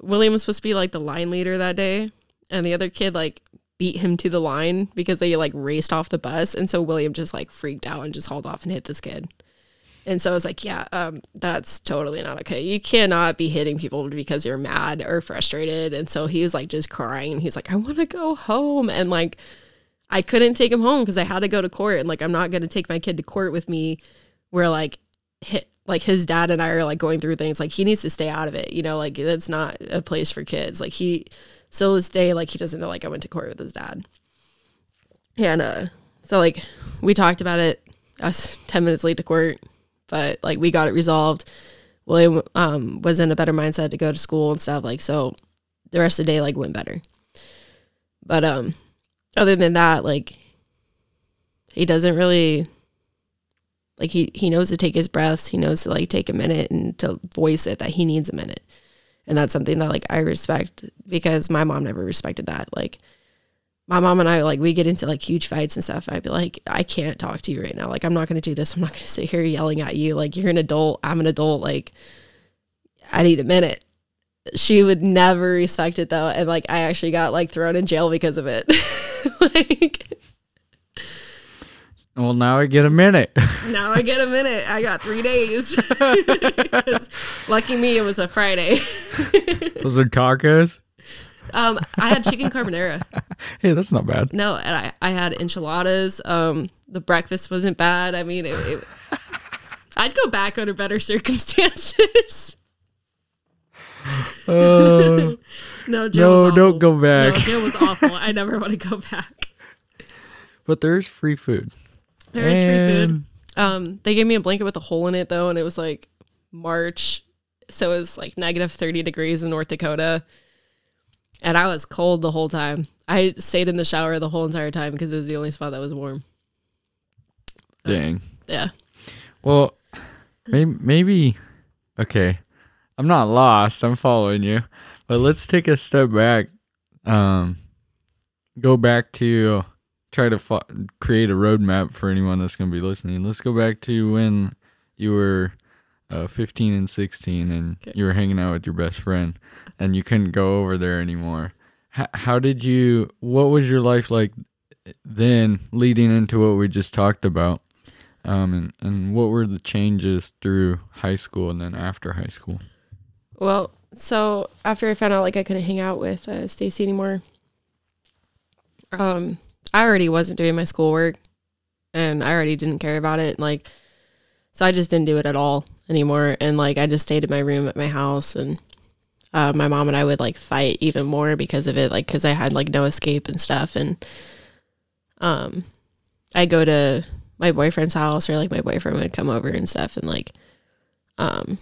William was supposed to be like the line leader that day, and the other kid like beat him to the line because they like raced off the bus, and so William just like freaked out and just hauled off and hit this kid. And so I was like, yeah, um, that's totally not okay. You cannot be hitting people because you're mad or frustrated. And so he was like just crying. And he's like, I want to go home. And like I couldn't take him home because I had to go to court and like I'm not going to take my kid to court with me where like hit like his dad and I are like going through things. Like he needs to stay out of it you know? Like that's not a place for kids. Like he still this day like he doesn't know like I went to court with his dad. And uh so like we talked about it Us 10 minutes late to court but like we got it resolved. William um was in a better mindset to go to school and stuff like so the rest of the day like went better. But um other than that, like he doesn't really like he he knows to take his breaths. He knows to like take a minute and to voice it that he needs a minute. And that's something that like I respect because my mom never respected that. Like my mom and I like we get into like huge fights and stuff. And I'd be like, I can't talk to you right now. Like I'm not gonna do this. I'm not gonna sit here yelling at you. Like you're an adult. I'm an adult. Like I need a minute she would never respect it though. And like i actually got like thrown in jail because of it. Like well now i get a minute. now i get a minute. I got three days. Lucky me it was a friday. Was there tacos um i had chicken carbonara. Hey that's not bad. No and i, I had enchiladas. Um the breakfast wasn't bad. I mean it, it i'd go back under better circumstances uh, no, no, don't go back. No, jail was awful. I never want to go back. But there's free food. There is free food. Um, they gave me a blanket with a hole in it though, and it was like March, so it was like negative thirty degrees in North Dakota, and I was cold the whole time. I stayed in the shower the whole entire time because it was the only spot that was warm. Dang. yeah. Well, maybe, maybe okay. I'm not lost. I'm following you. But let's take a step back. Um, go back to try to fo- create a roadmap for anyone that's going to be listening. Let's go back to when you were uh, 15 and 16 and okay. you were hanging out with your best friend and you couldn't go over there anymore. H- how did you, what was your life like then leading into what we just talked about? Um, and, and what were the changes through high school and then after high school? Well, so after I found out like I couldn't hang out with uh, Stacy anymore, um, I already wasn't doing my schoolwork, and I already didn't care about it. Like, so I just didn't do it at all anymore, and like I just stayed in my room at my house, and uh, my mom and I would like fight even more because of it, like because I had like no escape and stuff, and um, I go to my boyfriend's house or like my boyfriend would come over and stuff, and like, um,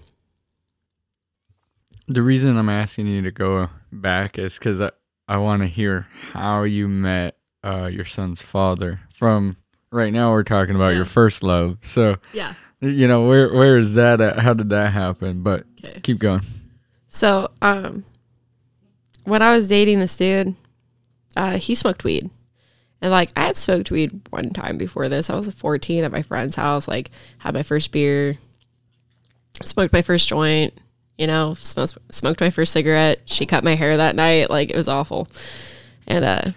The reason I'm asking you to go back is because I, I want to hear how you met uh, your son's father. From right now, we're talking about Yeah. your first love. So, yeah. you know, where where is that at? How did that happen? But Okay. keep going. So, um, when I was dating this dude, uh, he smoked weed. And like I had smoked weed one time before this. I was 14 at my friend's house, like had my first beer, smoked my first joint, you know, smoked, my first cigarette. She cut my hair that night. Like it was awful. And, uh,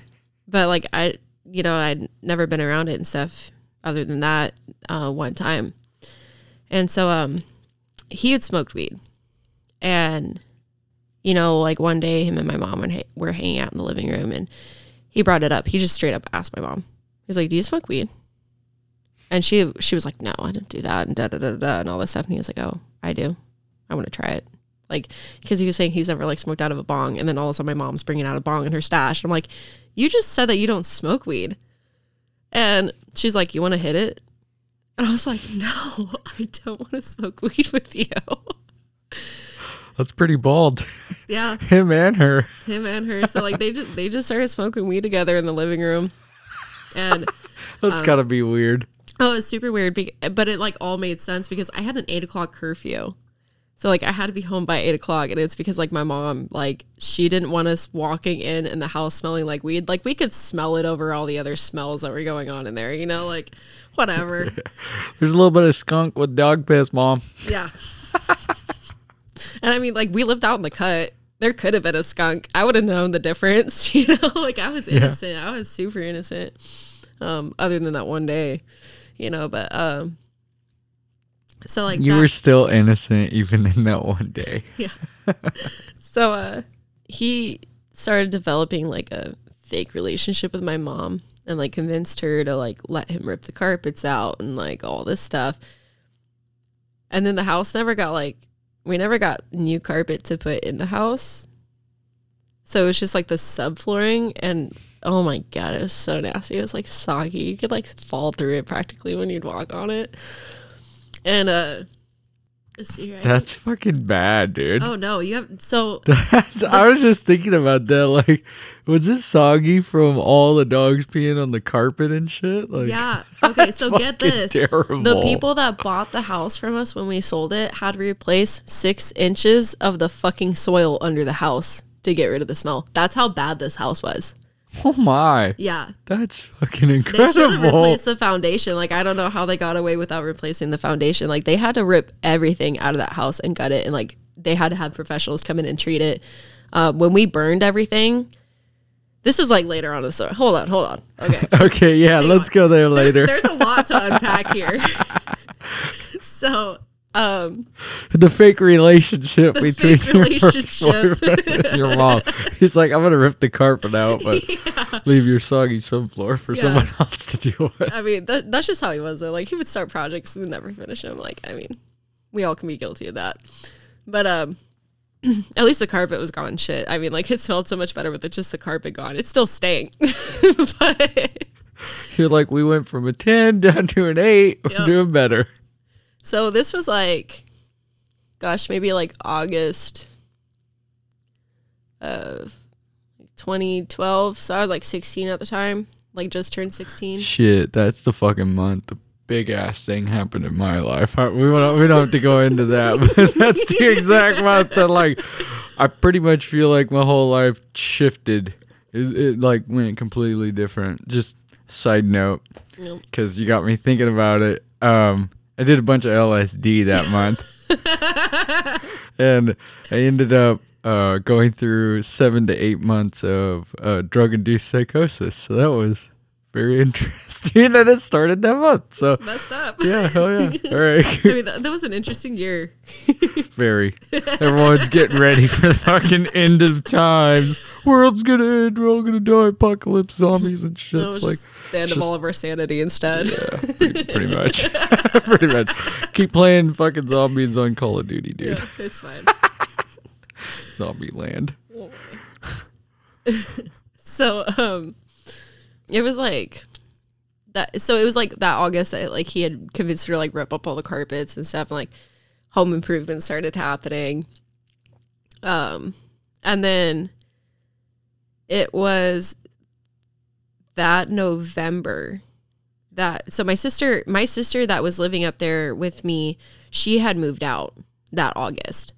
but like I, you know, I'd never been around it and stuff other than that, uh, one time. And so, um, he had smoked weed and you know like one day him and my mom were- were hanging out in the living room and he brought it up he just straight up asked my mom he's like do you smoke weed and she she was like no i don't do that and da da da da and all this stuff and he was like oh i do i want to try it like because he was saying he's never like smoked out of a bong and then all of a sudden my mom's bringing out a bong in her stash i'm like you just said that you don't smoke weed and she's like you want to hit it and i was like no i don't want to smoke weed with you That's pretty bold. yeah Him and her. him and her. So like they just they just started smoking weed together in the living room, and That's Um, gotta be weird. oh, it was super weird. But it like all made sense because I had an eight o'clock curfew, so like I had to be home by eight o'clock, and it's because like my mom like she didn't want us walking in in the house smelling like weed. Like we could smell it over all the other smells that were going on in there. You know, like whatever. There's a little bit of skunk with dog piss, mom. Yeah. and I mean, like, we lived out in the cut. There could have been a skunk. I would have known the difference, you know? like, I was innocent. I was super innocent. Um, other than that one day, you know, but, um, so like, You that- were still innocent even in that one day. yeah. so, uh, he started developing like a fake relationship with my mom and like convinced her to like let him rip the carpets out and like all this stuff. And then the house never got like we never got new carpet to put in the house. So it was just like the subflooring and oh my god, it was so nasty. It was like soggy. You could like fall through it practically when you'd walk on it. And uh let's see here. I That's fucking bad, dude. oh no, you have so That's, I was just thinking about that. Like, was this soggy from all the dogs peeing on the carpet and shit? Like, Yeah. Okay, so get fucking this. terrible. The people that bought the house from us when we sold it had to replace six inches of the fucking soil under the house to get rid of the smell. That's how bad this house was. Oh my, Yeah. that's fucking incredible. They should have replaced the foundation. Like I don't know how they got away without replacing the foundation. Like they had to rip everything out of that house and gut it and like they had to have professionals come in and treat it. Uh, when we burned everything, this is like later on in the story. Hold on, hold on. Okay. Okay, yeah, let's go there later. There's, there's a lot to unpack here. so, um, the fake relationship between fake your relationship. and your mom. He's like, I'm gonna rip the carpet out, but leave your soggy subfloor for Yeah. someone else to deal with. I mean, that, that's just how he was. Though. Like he would start projects and never finish them. Like, I mean, we all can be guilty of that. But um, at least the carpet was gone. Shit. I mean, like it smelled so much better with it, just the carpet gone. It still stank, but You're like, we went from a ten down to an eight. We're doing better. So this was like, gosh, maybe like August of 2012. So I was like 16 at the time, like just turned 16. Shit, that's the fucking month. The big ass thing happened in my life. I, we don't, we don't have to go into that, but that's the exact month that like I pretty much feel like my whole life shifted. It, it like went completely different. Just side note, Nope. because you got me thinking about it. Um, I did a bunch of LSD that month, and I ended up uh, going through seven to eight months of uh, drug induced psychosis. So that was very interesting that it started that month. So It's messed up. yeah, hell yeah. All right. I mean, that, that was an interesting year. Very. Everyone's getting ready for the fucking end of times. World's gonna end. We're all gonna die. Apocalypse, zombies, and shit. No, It's like the end of just- all of our sanity instead. yeah, pretty, pretty much. pretty much. Keep playing fucking zombies on Call of Duty, dude. Yeah, it's fine. Zombie land. so um it was like that so it was like that august that like he had convinced her to like rip up all the carpets and stuff and like home improvement started happening. Um and then it was that november that so my sister my sister that was living up there with me she had moved out that august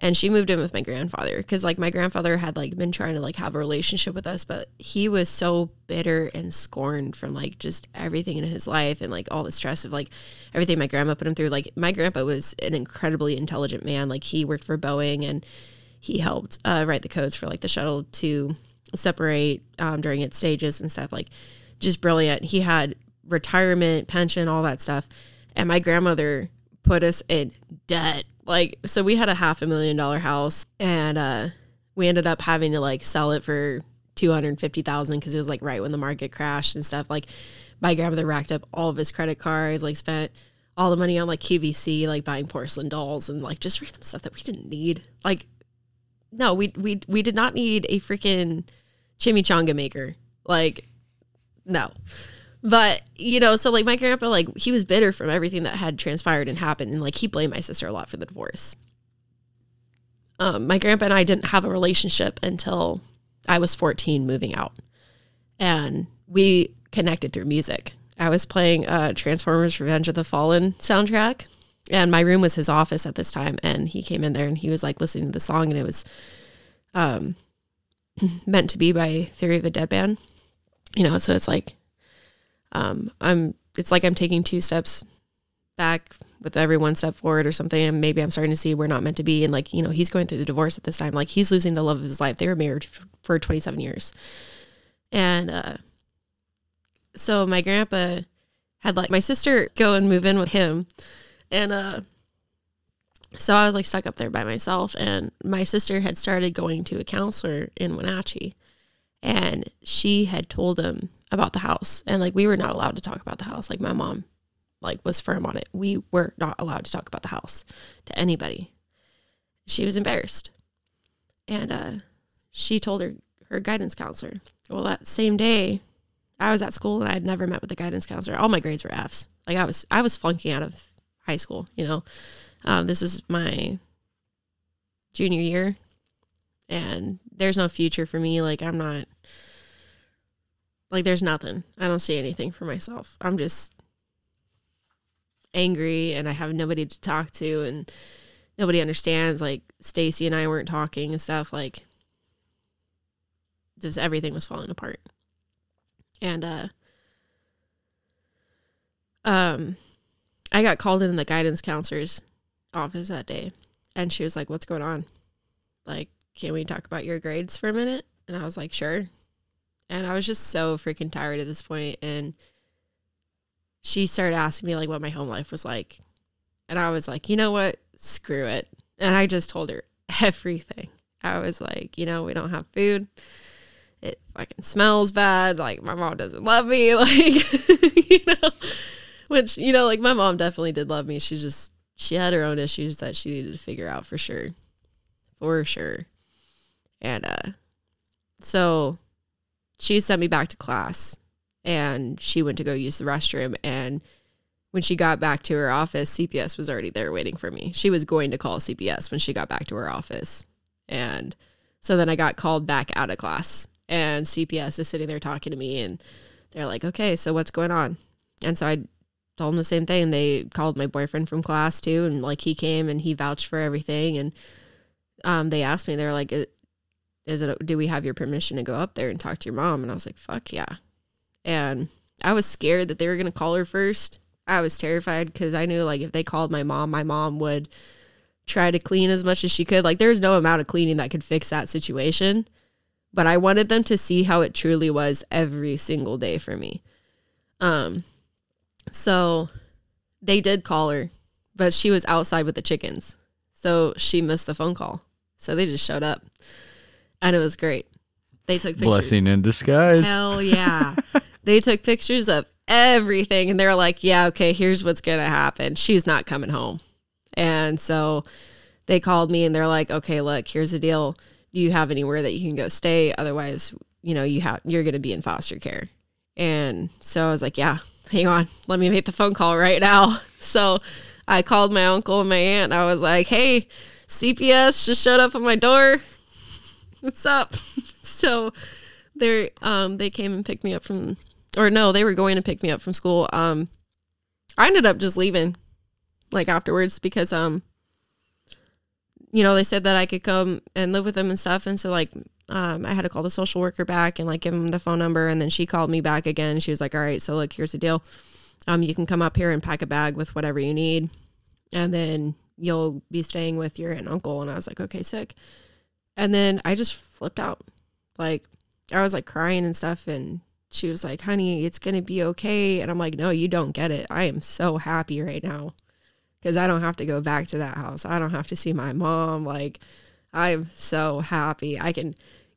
and she moved in with my grandfather because like my grandfather had like been trying to like have a relationship with us but he was so bitter and scorned from like just everything in his life and like all the stress of like everything my grandma put him through. Like my grandpa was an incredibly intelligent man. Like he worked for boeing and he helped uh, write the codes for like the shuttle to separate um, during its stages and stuff like just brilliant. He had retirement pension all that stuff. And my grandmother put us in debt like so we had a half a million dollar house and uh we ended up having to like sell it for 250,000 cuz it was like right when the market crashed and stuff. Like my grandmother racked up all of his credit cards like spent all the money on like QVC like buying porcelain dolls and like just random stuff that we didn't need. Like no we we we did not need a freaking chimichanga maker. Like no but you know so like my grandpa like he was bitter from everything that had transpired and happened and like he blamed my sister a lot for the divorce. Um, my grandpa and i didn't have a relationship until i was 14 moving out and we connected through music. I was playing uh, transformers revenge of the fallen soundtrack and my room was his office at this time and he came in there and he was like listening to the song and it was um, meant to be by theory of the Deadman. You know so it's like um, I'm it's like I'm taking two steps back with every one step forward or something and maybe I'm starting to see we're not meant to be. And like you know he's going through the divorce at this time. Like he's losing the love of his life. They were married for 27 years. And uh so my grandpa had like my sister go and move in with him. And uh so I was like stuck up there by myself. And my sister had started going to a counselor in Wenatchee. And she had told him about the house. And like we were not allowed to talk about the house. Like my mom like was firm on it. We were not allowed to talk about the house to anybody. She was embarrassed. And uh she told her her guidance counselor. Well that same day i was at school and i had never met with the guidance counselor. All my grades were f's. Like i was i was flunking out of high school you know? Um, this is my junior year. And there's no future for me. Like i'm not like there's nothing. I don't see anything for myself. I'm just angry and I have nobody to talk to and nobody understands like Stacy and I weren't talking and stuff like just everything was falling apart. And uh um I got called in the guidance counselor's office that day and she was like, "What's going on? Like, can we talk about your grades for a minute?" And I was like, "Sure." And I was just so freaking tired at this point and she started asking me like what my home life was like. And I was like you know what? Screw it. And I just told her everything. I was like you know we don't have food. It fucking smells bad. Like my mom doesn't love me. Like you know which you know like my mom definitely did love me. She just she had her own issues that she needed to figure out for sure for sure. And uh so she sent me back to class and she went to go use the restroom. And when she got back to her office cps was already there waiting for me. She was going to call cps when she got back to her office. And so then i got called back out of class and cps is sitting there talking to me and they're like okay so what's going on? And so i told them the same thing. They called my boyfriend from class too. And like he came and he vouched for everything. And um, they asked me they're like is it do we have your permission to go up there and talk to your mom and i was like fuck yeah and i was scared that they were going to call her first i was terrified because i knew like if they called my mom my mom would try to clean as much as she could like there's no amount of cleaning that could fix that situation but i wanted them to see how it truly was every single day for me Um, so they did call her, but she was outside with the chickens. So she missed the phone call. So they just showed up. And it was great. They took pictures. Blessing in disguise. Hell yeah. they took pictures of everything and they're like, yeah, okay, here's what's going to happen. She's not coming home. And so they called me and they're like, okay, look, here's the deal. Do you have anywhere that you can go stay? Otherwise, you know, you have you're going to be in foster care. And so I was like, yeah, hang on. Let me make the phone call right now. So I called my uncle and my aunt. I was like, hey, CPS just showed up at my door. What's up? so they um they came and picked me up from or no, they were going to pick me up from school. Um I ended up just leaving like afterwards because um you know, they said that I could come and live with them and stuff and so like um, I had to call the social worker back and like give them the phone number and then she called me back again. She was like, "All right, so look, here's the deal. Um, you can come up here and pack a bag with whatever you need, and then you'll be staying with your aunt and uncle." And I was like, "Okay, sick." And then I just flipped out, like I was like crying and stuff, and she was like, "Honey, it's gonna be okay." And I'm like, "No, you don't get it. I am so happy right now." Because I don't have to go back to that house. I don't have to see my mom. Like, I'm so happy. I can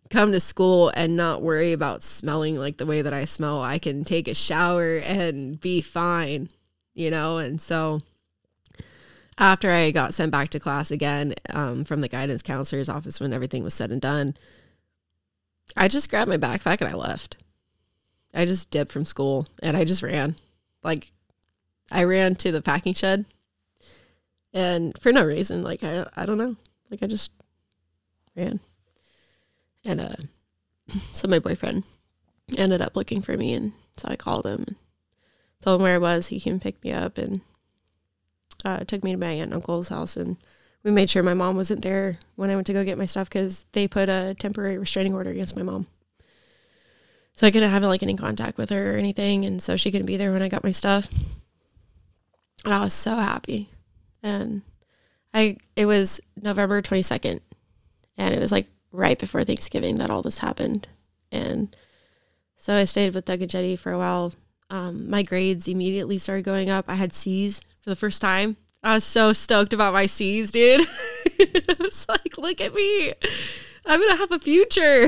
come to school and not worry about smelling like the way that I smell. I can take a shower and be fine, you know? And so after I got sent back to class again um, from the guidance counselor's office when everything was said and done, I just grabbed my backpack and I left. I just dipped from school and I just ran. Like, I ran to the packing shed and for no reason. Like, I, I don't know. Like, I just ran. And uh, so my boyfriend ended up looking for me, and so I called him, and told him where I was. He came pick me up and uh, took me to my aunt and uncle's house, and we made sure my mom wasn't there when I went to go get my stuff because they put a temporary restraining order against my mom. So I couldn't have like any contact with her or anything, and so she couldn't be there when I got my stuff. And I was so happy, and I it was November twenty second, and it was like right before Thanksgiving that all this happened. And so I stayed with Doug and Jenny for a while. Um, my grades immediately started going up. I had C's for the first time. I was so stoked about my C's, dude. I was like, look at me. I'm going to have a future.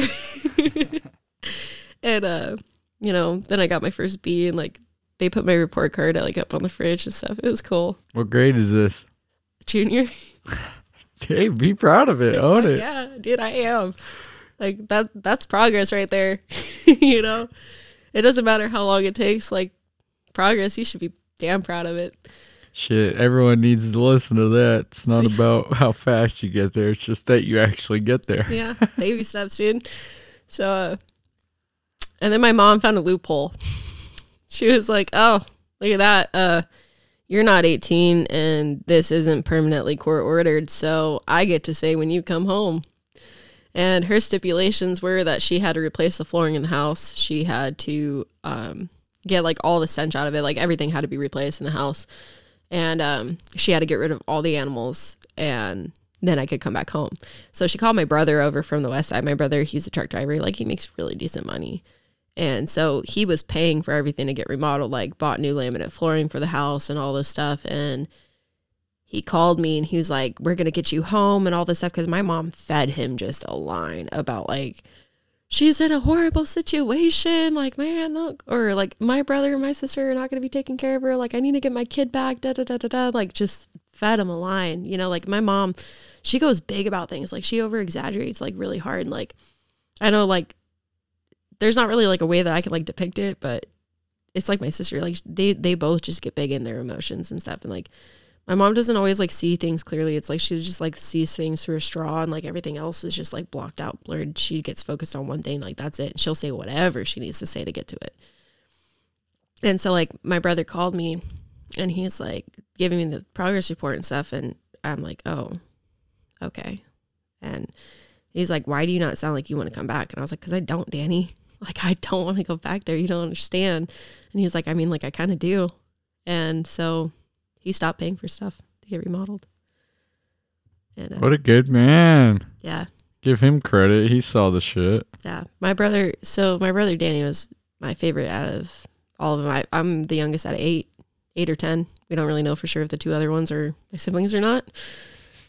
and, uh, you know, then I got my first B and like they put my report card like up on the fridge and stuff. It was cool. What grade is this? Junior. Hey, be proud of it. Own it. Yeah, dude, I am. Like that that's progress right there. you know? It doesn't matter how long it takes, like progress, you should be damn proud of it. Shit, everyone needs to listen to that. It's not about how fast you get there, it's just that you actually get there. Yeah, baby steps, dude. So uh, and then my mom found a loophole. She was like, "Oh, look at that. Uh you're not 18 and this isn't permanently court ordered, so I get to say when you come home. And her stipulations were that she had to replace the flooring in the house. She had to um, get like all the stench out of it, like everything had to be replaced in the house. And um, she had to get rid of all the animals and then I could come back home. So she called my brother over from the west side. My brother, he's a truck driver, like he makes really decent money. And so he was paying for everything to get remodeled, like bought new laminate flooring for the house and all this stuff. And he called me and he was like, We're going to get you home and all this stuff. Cause my mom fed him just a line about like, she's in a horrible situation. Like, man, look, or like my brother and my sister are not going to be taking care of her. Like, I need to get my kid back. Da da da da da. Like, just fed him a line. You know, like my mom, she goes big about things. Like, she over exaggerates like really hard. And, like, I know, like, there's not really like a way that I can like depict it, but it's like my sister. Like they they both just get big in their emotions and stuff. And like my mom doesn't always like see things clearly. It's like she just like sees things through a straw and like everything else is just like blocked out, blurred. She gets focused on one thing, like that's it. And she'll say whatever she needs to say to get to it. And so like my brother called me and he's like giving me the progress report and stuff and I'm like, "Oh, okay." And he's like, "Why do you not sound like you want to come back?" And I was like, "Cuz I don't, Danny." like I don't want to go back there. You don't understand. And he's like, I mean, like I kind of do. And so he stopped paying for stuff to get remodeled. And, uh, what a good man. Yeah. Give him credit. He saw the shit. Yeah. My brother, so my brother Danny was my favorite out of all of them. I, I'm the youngest out of eight, eight or ten. We don't really know for sure if the two other ones are my siblings or not.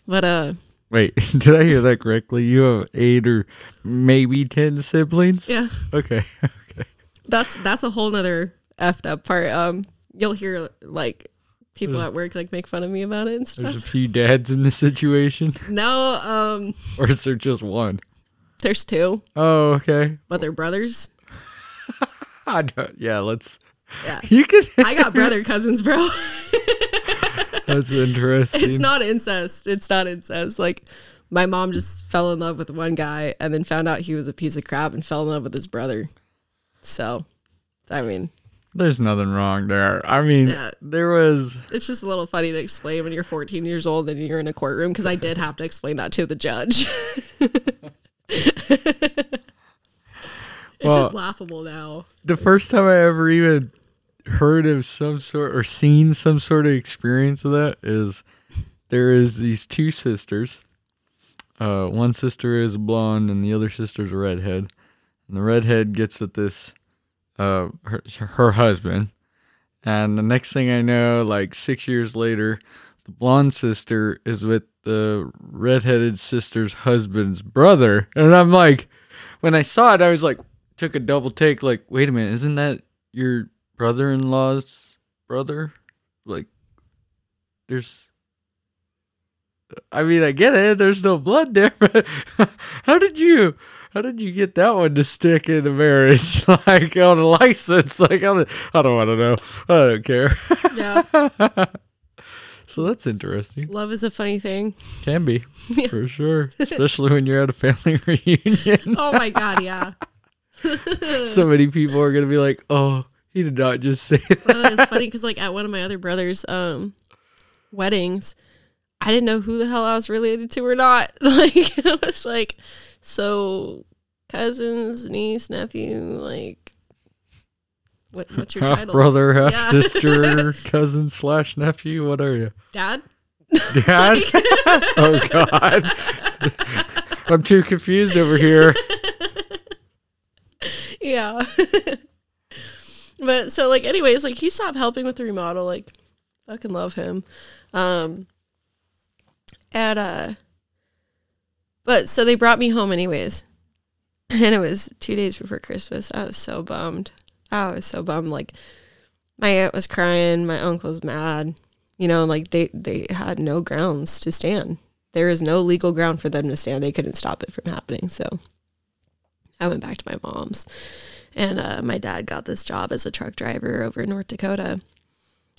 But uh, Wait, did I hear that correctly? You have eight or maybe ten siblings? yeah, Okay. Okay. that's that's a whole nother effed up part. Um, you'll hear like people at work like make fun of me about it and stuff. There's a few dads in this situation, No, um, or is there just one? there's two, Oh, okay. but they're brothers. I don't, yeah, let's. Yeah. You could. I got brother cousins, bro. That's interesting. it's not incest. It's not incest. Like my mom just fell in love with one guy and then found out he was a piece of crap and fell in love with his brother. So, I mean, There's nothing wrong there. I mean, Yeah. there was. it's just a little funny to explain when you're 14 years old and you're in a courtroom because I did have to explain that to the judge. it's Well- just laughable now. the first time I ever even heard of some sort or seen some sort of experience of that is there is these two sisters. Uh, one sister is blonde and the other sister's a redhead. And the redhead gets at this uh her, her husband. And the next thing I know, like six years later, the blonde sister is with the redheaded sister's husband's brother. And I'm like, when I saw it, I was like, took a double take, like, wait a minute, isn't that your brother in law's brother? Like, there's. I mean, I get it. There's no blood there, but how did you, how did you get that one to stick in a marriage, like on a license? Like, I don't, I don't want to know. I don't care. Yeah. So that's interesting. Love is a funny thing. Can be for sure, especially when you're at a family reunion. Oh my God. Yeah. so many people are gonna be like, "Oh, he did not just say that." well, it's funny because like at one of my other brothers' um weddings, I didn't know who the hell I was related to or not. Like I was like, so cousins, niece, nephew, like what, what's your half title? brother, half Yeah. sister, cousin slash nephew. What are you, Dad? dad? oh God, I'm too confused over here. Yeah. but so like anyways, like he stopped helping with the remodel, like fucking love him. Um and uh but so they brought me home anyways. And it was two days before Christmas. I was so bummed. I was so bummed. Like my aunt was crying, my uncle was mad. You know, like they they had no grounds to stand. There is no legal ground for them to stand. They couldn't stop it from happening. So I went back to my mom's, and uh, my dad got this job as a truck driver over in North Dakota.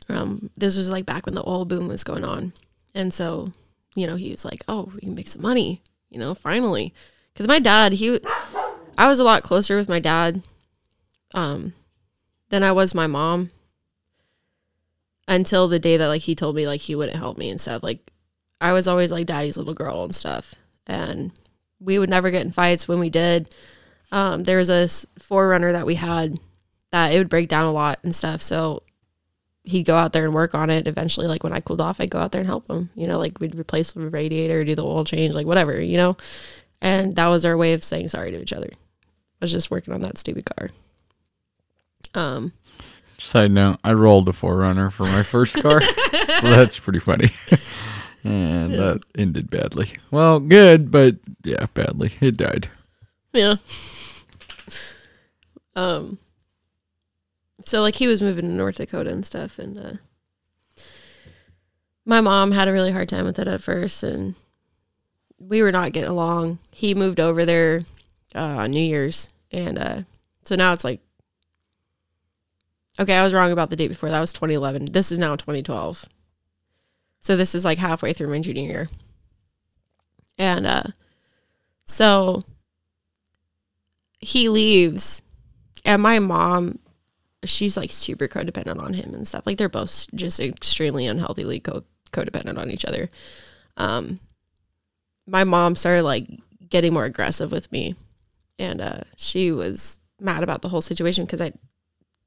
Um, this was like back when the oil boom was going on, and so you know he was like, "Oh, we can make some money," you know, finally, because my dad, he, I was a lot closer with my dad, um, than I was my mom. Until the day that like he told me like he wouldn't help me and stuff. Like I was always like daddy's little girl and stuff, and we would never get in fights. When we did, um, there was a 4Runner that we had that it would break down a lot and stuff. So he'd go out there and work on it. Eventually, like when I cooled off, I'd go out there and help him. You know, like we'd replace the radiator, do the oil change, like whatever, you know. And that was our way of saying sorry to each other. I was just working on that stupid car. Um, Side note: I rolled a 4Runner for my first car, so that's pretty funny. And that ended badly. Well, good, but yeah, badly. It died. yeah. Um. So like he was moving to North Dakota and stuff, and uh, my mom had a really hard time with it at first, and we were not getting along. He moved over there uh, on New Year's, and uh, so now it's like, okay, I was wrong about the date before. That was 2011. This is now 2012. So this is like halfway through my junior year, and uh, so he leaves, and my mom, she's like super codependent on him and stuff. Like they're both just extremely unhealthily co- codependent on each other. Um, my mom started like getting more aggressive with me, and uh, she was mad about the whole situation because I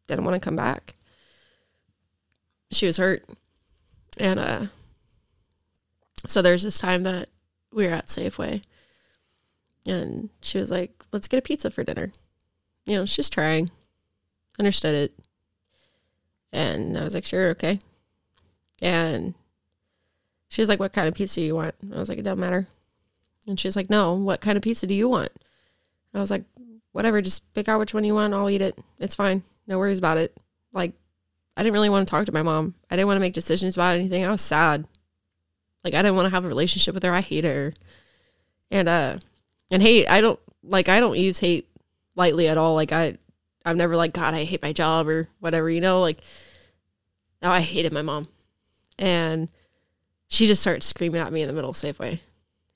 didn't want to come back. She was hurt, and uh, so there's this time that we were at Safeway, and she was like, "Let's get a pizza for dinner." You know, she's trying. Understood it. And I was like, sure, okay. And she was like, what kind of pizza do you want? And I was like, it doesn't matter. And she was like, no, what kind of pizza do you want? And I was like, whatever, just pick out which one you want. I'll eat it. It's fine. No worries about it. Like, I didn't really want to talk to my mom. I didn't want to make decisions about anything. I was sad. Like, I didn't want to have a relationship with her. I hate her. And, uh, and hate, I don't, like, I don't use hate lightly at all. Like, I, I'm never like, God, I hate my job or whatever, you know? Like, now I hated my mom. And she just starts screaming at me in the middle of Safeway.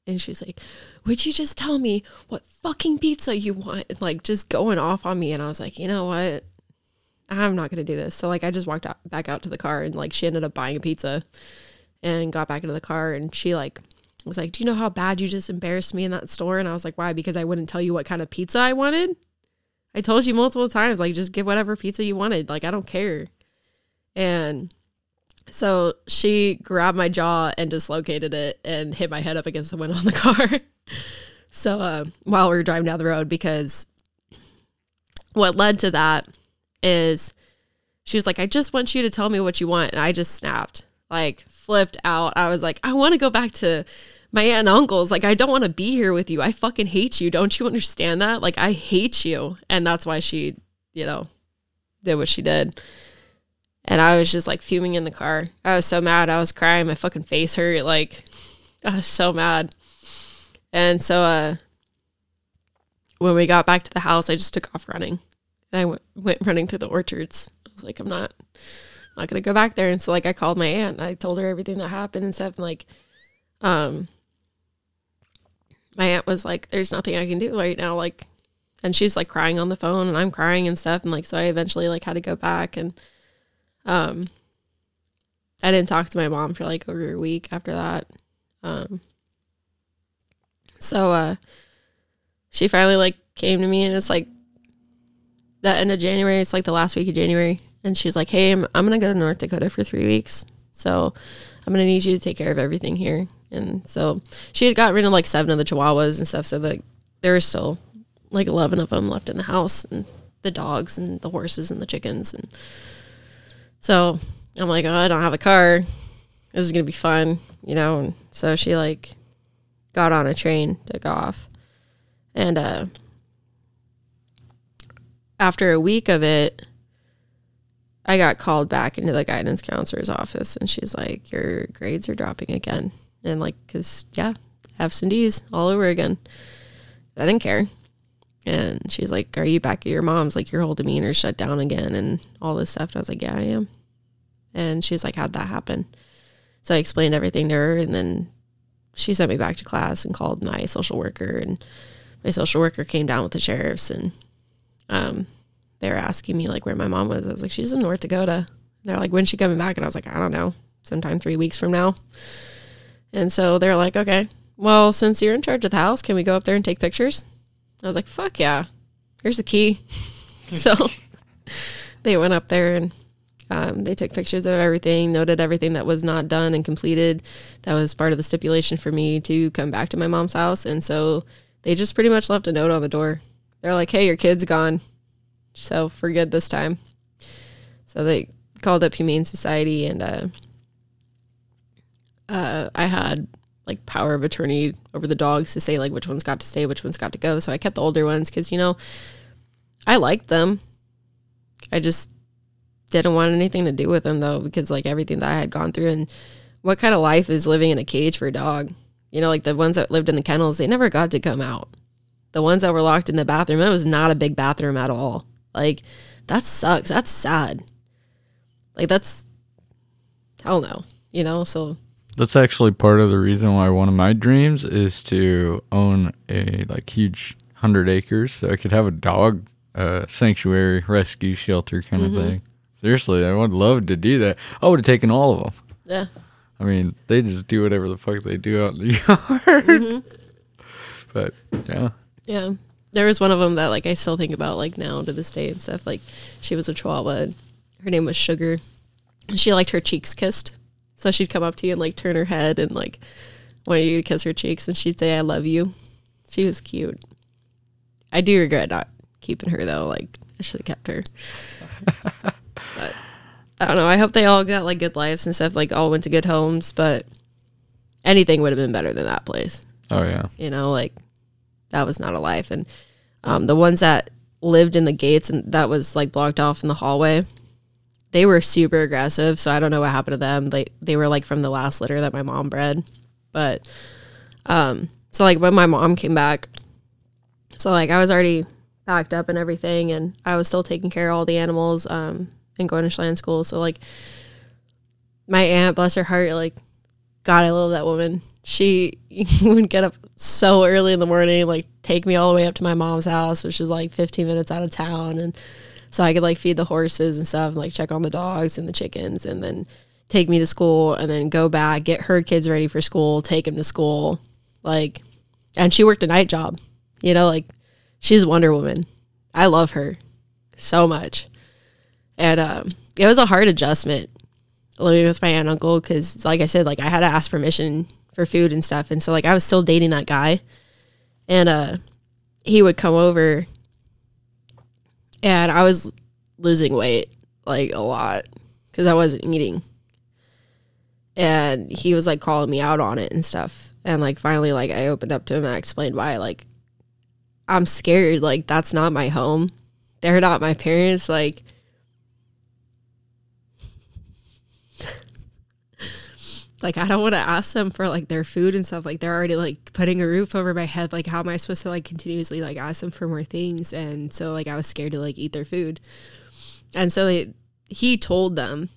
And she's like, Would you just tell me what fucking pizza you want? And like just going off on me. And I was like, You know what? I'm not to do this. So like I just walked out, back out to the car and like she ended up buying a pizza and got back into the car. And she like was like, Do you know how bad you just embarrassed me in that store? And I was like, Why? Because I wouldn't tell you what kind of pizza I wanted. I told you multiple times, like, just get whatever pizza you wanted. Like, I don't care. And so she grabbed my jaw and dislocated it and hit my head up against the window of the car. so uh, while we were driving down the road, because what led to that is she was like, I just want you to tell me what you want. And I just snapped, like flipped out. I was like, I want to go back to my aunt and uncles. Like, I don't want to be here with you. I fucking hate you. Don't you understand that? Like, I hate you. And that's why she, you know, did what she did. And I was just like fuming in the car. I was so mad. I was crying. My fucking face hurt. Like, I was so mad. And so, uh, when we got back to the house, I just took off running. And I went, went running through the orchards. I was like, I'm not, I'm not gonna go back there. And so, like, I called my aunt. I told her everything that happened and stuff. And like, um, my aunt was like, "There's nothing I can do right now." Like, and she's like crying on the phone, and I'm crying and stuff. And like, so I eventually like had to go back, and um, I didn't talk to my mom for like over a week after that. Um, so uh, she finally like came to me, and it's like the end of January. It's like the last week of January, and she's like, "Hey, I'm I'm gonna go to North Dakota for three weeks, so I'm gonna need you to take care of everything here." And so she had gotten rid of like seven of the chihuahuas and stuff. So that there were still like 11 of them left in the house and the dogs and the horses and the chickens. And so I'm like, oh, I don't have a car. This is going to be fun, you know? And so she like got on a train to go off. And, uh, after a week of it, I got called back into the guidance counselor's office and she's like, Your grades are dropping again and like because yeah f's and d's all over again. I didn't care. And she's like are you back at your mom's? Like your whole demeanor shut down again and all this stuff. And i was like yeah i am. And she's like how'd that happen? So i explained everything to her and then she sent me back to class and called my social worker and my social worker came down with the sheriffs and um they were asking me like where my mom was. I was like she's in north dakota. They're like when's she coming back? And i was like i don't know. Sometime three weeks from now and so they're like, okay, well, since you're in charge of the house, can we go up there and take pictures? I was like, fuck yeah. Here's the key. so they went up there and um, they took pictures of everything, noted everything that was not done and completed. That was part of the stipulation for me to come back to my mom's house. And so they just pretty much left a note on the door. They're like, hey, your kid's gone. So for good this time. So they called up Humane Society and uh, uh, I had like power of attorney over the dogs to say like which ones got to stay, which ones got to go. So I kept the older ones because you know I liked them. I just didn't want anything to do with them though because like everything that I had gone through and what kind of life is living in a cage for a dog? You know, like the ones that lived in the kennels, they never got to come out. The ones that were locked in the bathroom, it was not a big bathroom at all. Like that sucks. That's sad. Like that's hell no. You know, so that's actually part of the reason why one of my dreams is to own a like huge hundred acres, so I could have a dog uh, sanctuary, rescue shelter kind mm-hmm. of thing. Seriously, I would love to do that. I would have taken all of them. Yeah. I mean, they just do whatever the fuck they do out in the yard. Mm-hmm. But yeah. Yeah. There was one of them that like I still think about like now to this day and stuff. Like she was a chihuahua. Her name was Sugar. She liked her cheeks kissed. So she'd come up to you and like turn her head and like wanted you to kiss her cheeks and she'd say, I love you. She was cute. I do regret not keeping her though. Like I should have kept her. but I don't know. I hope they all got like good lives and stuff. Like all went to good homes, but anything would have been better than that place. Oh yeah. You know, like that was not a life. And um, the ones that lived in the gates and that was like blocked off in the hallway, they were super aggressive. So I don't know what happened to them. They they were like from the last litter that my mom bred, but um, so like when my mom came back, so like I was already packed up and everything, and I was still taking care of all the animals um, and going to Chelan school. So like my aunt, bless her heart, like God, I love that woman. She would get up so early in the morning, like take me all the way up to my mom's house, which is like 15 minutes out of town, and so I could like feed the horses and stuff, like check on the dogs and the chickens, and then take me to school, and then go back, get her kids ready for school, take them to school, like, and she worked a night job, you know, like she's Wonder Woman. I love her so much, and um, it was a hard adjustment living with my aunt and uncle because, like I said, like I had to ask permission for food and stuff, and so like I was still dating that guy, and uh, he would come over, and I was losing weight like a lot because I wasn't eating, and he was like calling me out on it and stuff, and like finally like I opened up to him and I explained why like I'm scared like that's not my home, they're not my parents like like I don't want to ask them for like their food and stuff. Like they're already like putting a roof over my head. Like how am I supposed to like continuously like ask them for more things? And so like I was scared to like eat their food. And so they, he told them,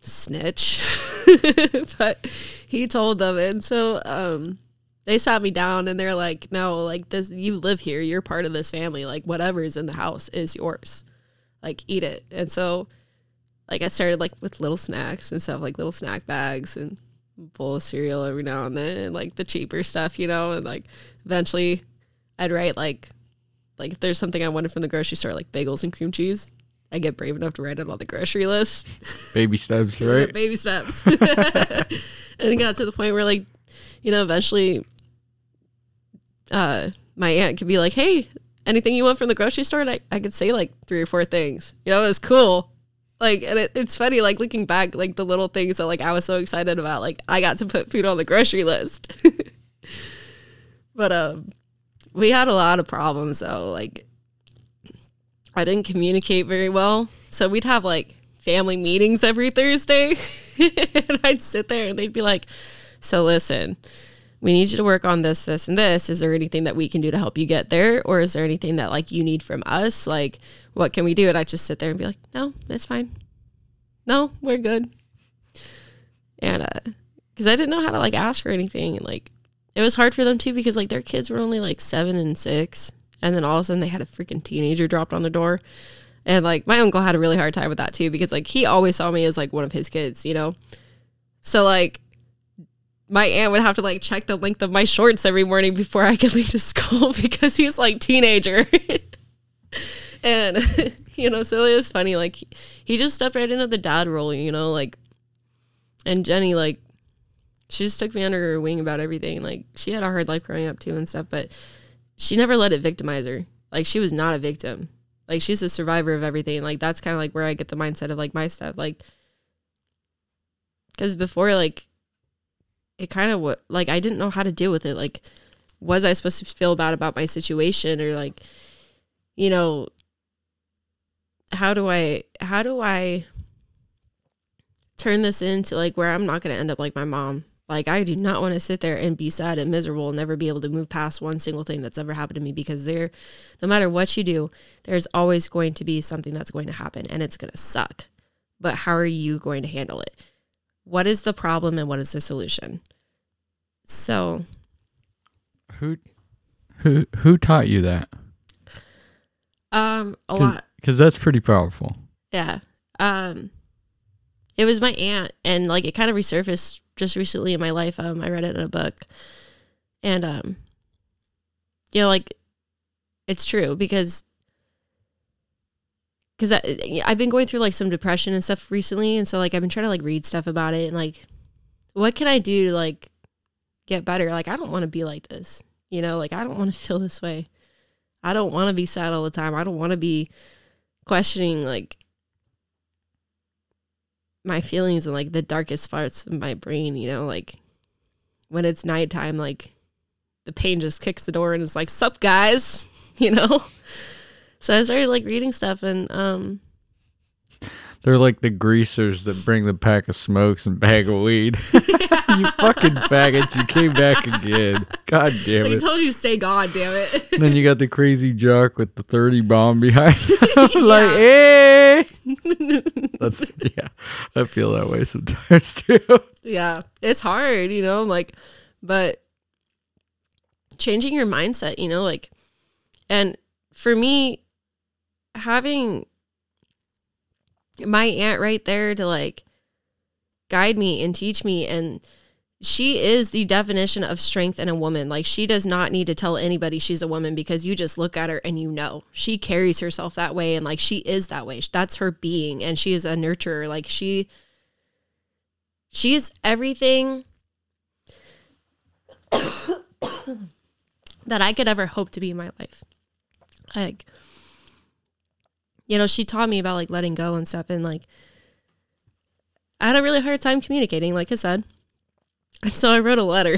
snitch, but he told them, and so um, they sat me down and they're like, no, like this, you live here, you're part of this family. Like whatever's in the house is yours. Like eat it. And so like I started like with little snacks and stuff, like little snack bags and bowl of cereal every now and then, like the cheaper stuff, you know, and like eventually I'd write like like if there's something I wanted from the grocery store, like bagels and cream cheese. I get brave enough to write it on the grocery list. Baby steps, right? Baby steps. and it got to the point where like, you know, eventually uh my aunt could be like, Hey, anything you want from the grocery store? And I, I could say like three or four things. You know, it was cool like and it, it's funny like looking back like the little things that like i was so excited about like i got to put food on the grocery list. But um we had a lot of problems though like i didn't communicate very well. So we'd have like family meetings every thursday. And i'd sit there and they'd be like so listen we need you to work on this this and this. Is there anything that we can do to help you get there? Or is there anything that like you need from us? Like what can we do? And i just sit there and be like no it's fine. No we're good. And uh because i didn't know how to like ask for anything. And like it was hard for them too because like their kids were only like seven and six. And then all of a sudden they had a freaking teenager dropped on the door. And like my uncle had a really hard time with that too because like he always saw me as like one of his kids you know? So like my aunt would have to like check the length of my shorts every morning before I could leave to school because he was like teenager. and you know, so it was funny. Like he just stepped right into the dad role, you know, like and Jenny like she just took me under her wing about everything. Like she had a hard life growing up too and stuff, but she never let it victimize her. Like she was not a victim. Like she's a survivor of everything. Like that's kind of like where I get the mindset of like my stuff. Like because before like it kind of what like I didn't know how to deal with it. Like, was I supposed to feel bad about my situation or like, you know, how do I how do I turn this into like where I'm not going to end up like my mom? Like I do not want to sit there and be sad and miserable and never be able to move past one single thing that's ever happened to me because there no matter what you do, there's always going to be something that's going to happen and it's going to suck. But how are you going to handle it? What is the problem and what is the solution? So, who who who taught you that? Um, a lot. Because that's pretty powerful. Yeah. Um, it was my aunt, and like it kind of resurfaced just recently in my life. Um, I read it in a book, and um, you know, like it's true because because I've been going through like some depression and stuff recently, and so like I've been trying to like read stuff about it and like, what can I do to like get better? Like I don't want to be like this, you know. Like I don't want to feel this way. I don't want to be sad all the time. I don't want to be questioning like my feelings and like the darkest parts of my brain, you know, like when it's nighttime, like the pain just kicks the door and it's like, sup guys, you know? So I started like reading stuff and um They're like the greasers that bring the pack of smokes and bag of weed. you fucking faggot! You came back again. God damn I it! told you to stay god damn it. then you got the crazy jock with the thirty bomb behind. like, hey. That's yeah. I feel that way sometimes too. yeah, it's hard, you know, like, but changing your mindset, you know, like, and for me, having my aunt right there to like guide me and teach me, and she is the definition of strength in a woman. Like, she does not need to tell anybody she's a woman because you just look at her and you know she carries herself that way, and like, she is that way. That's her being, and she is a nurturer. Like, she she's everything that I could ever hope to be in my life. Like, you know, she taught me about like letting go and stuff, and like, I had a really hard time communicating, like I said. And so I wrote a letter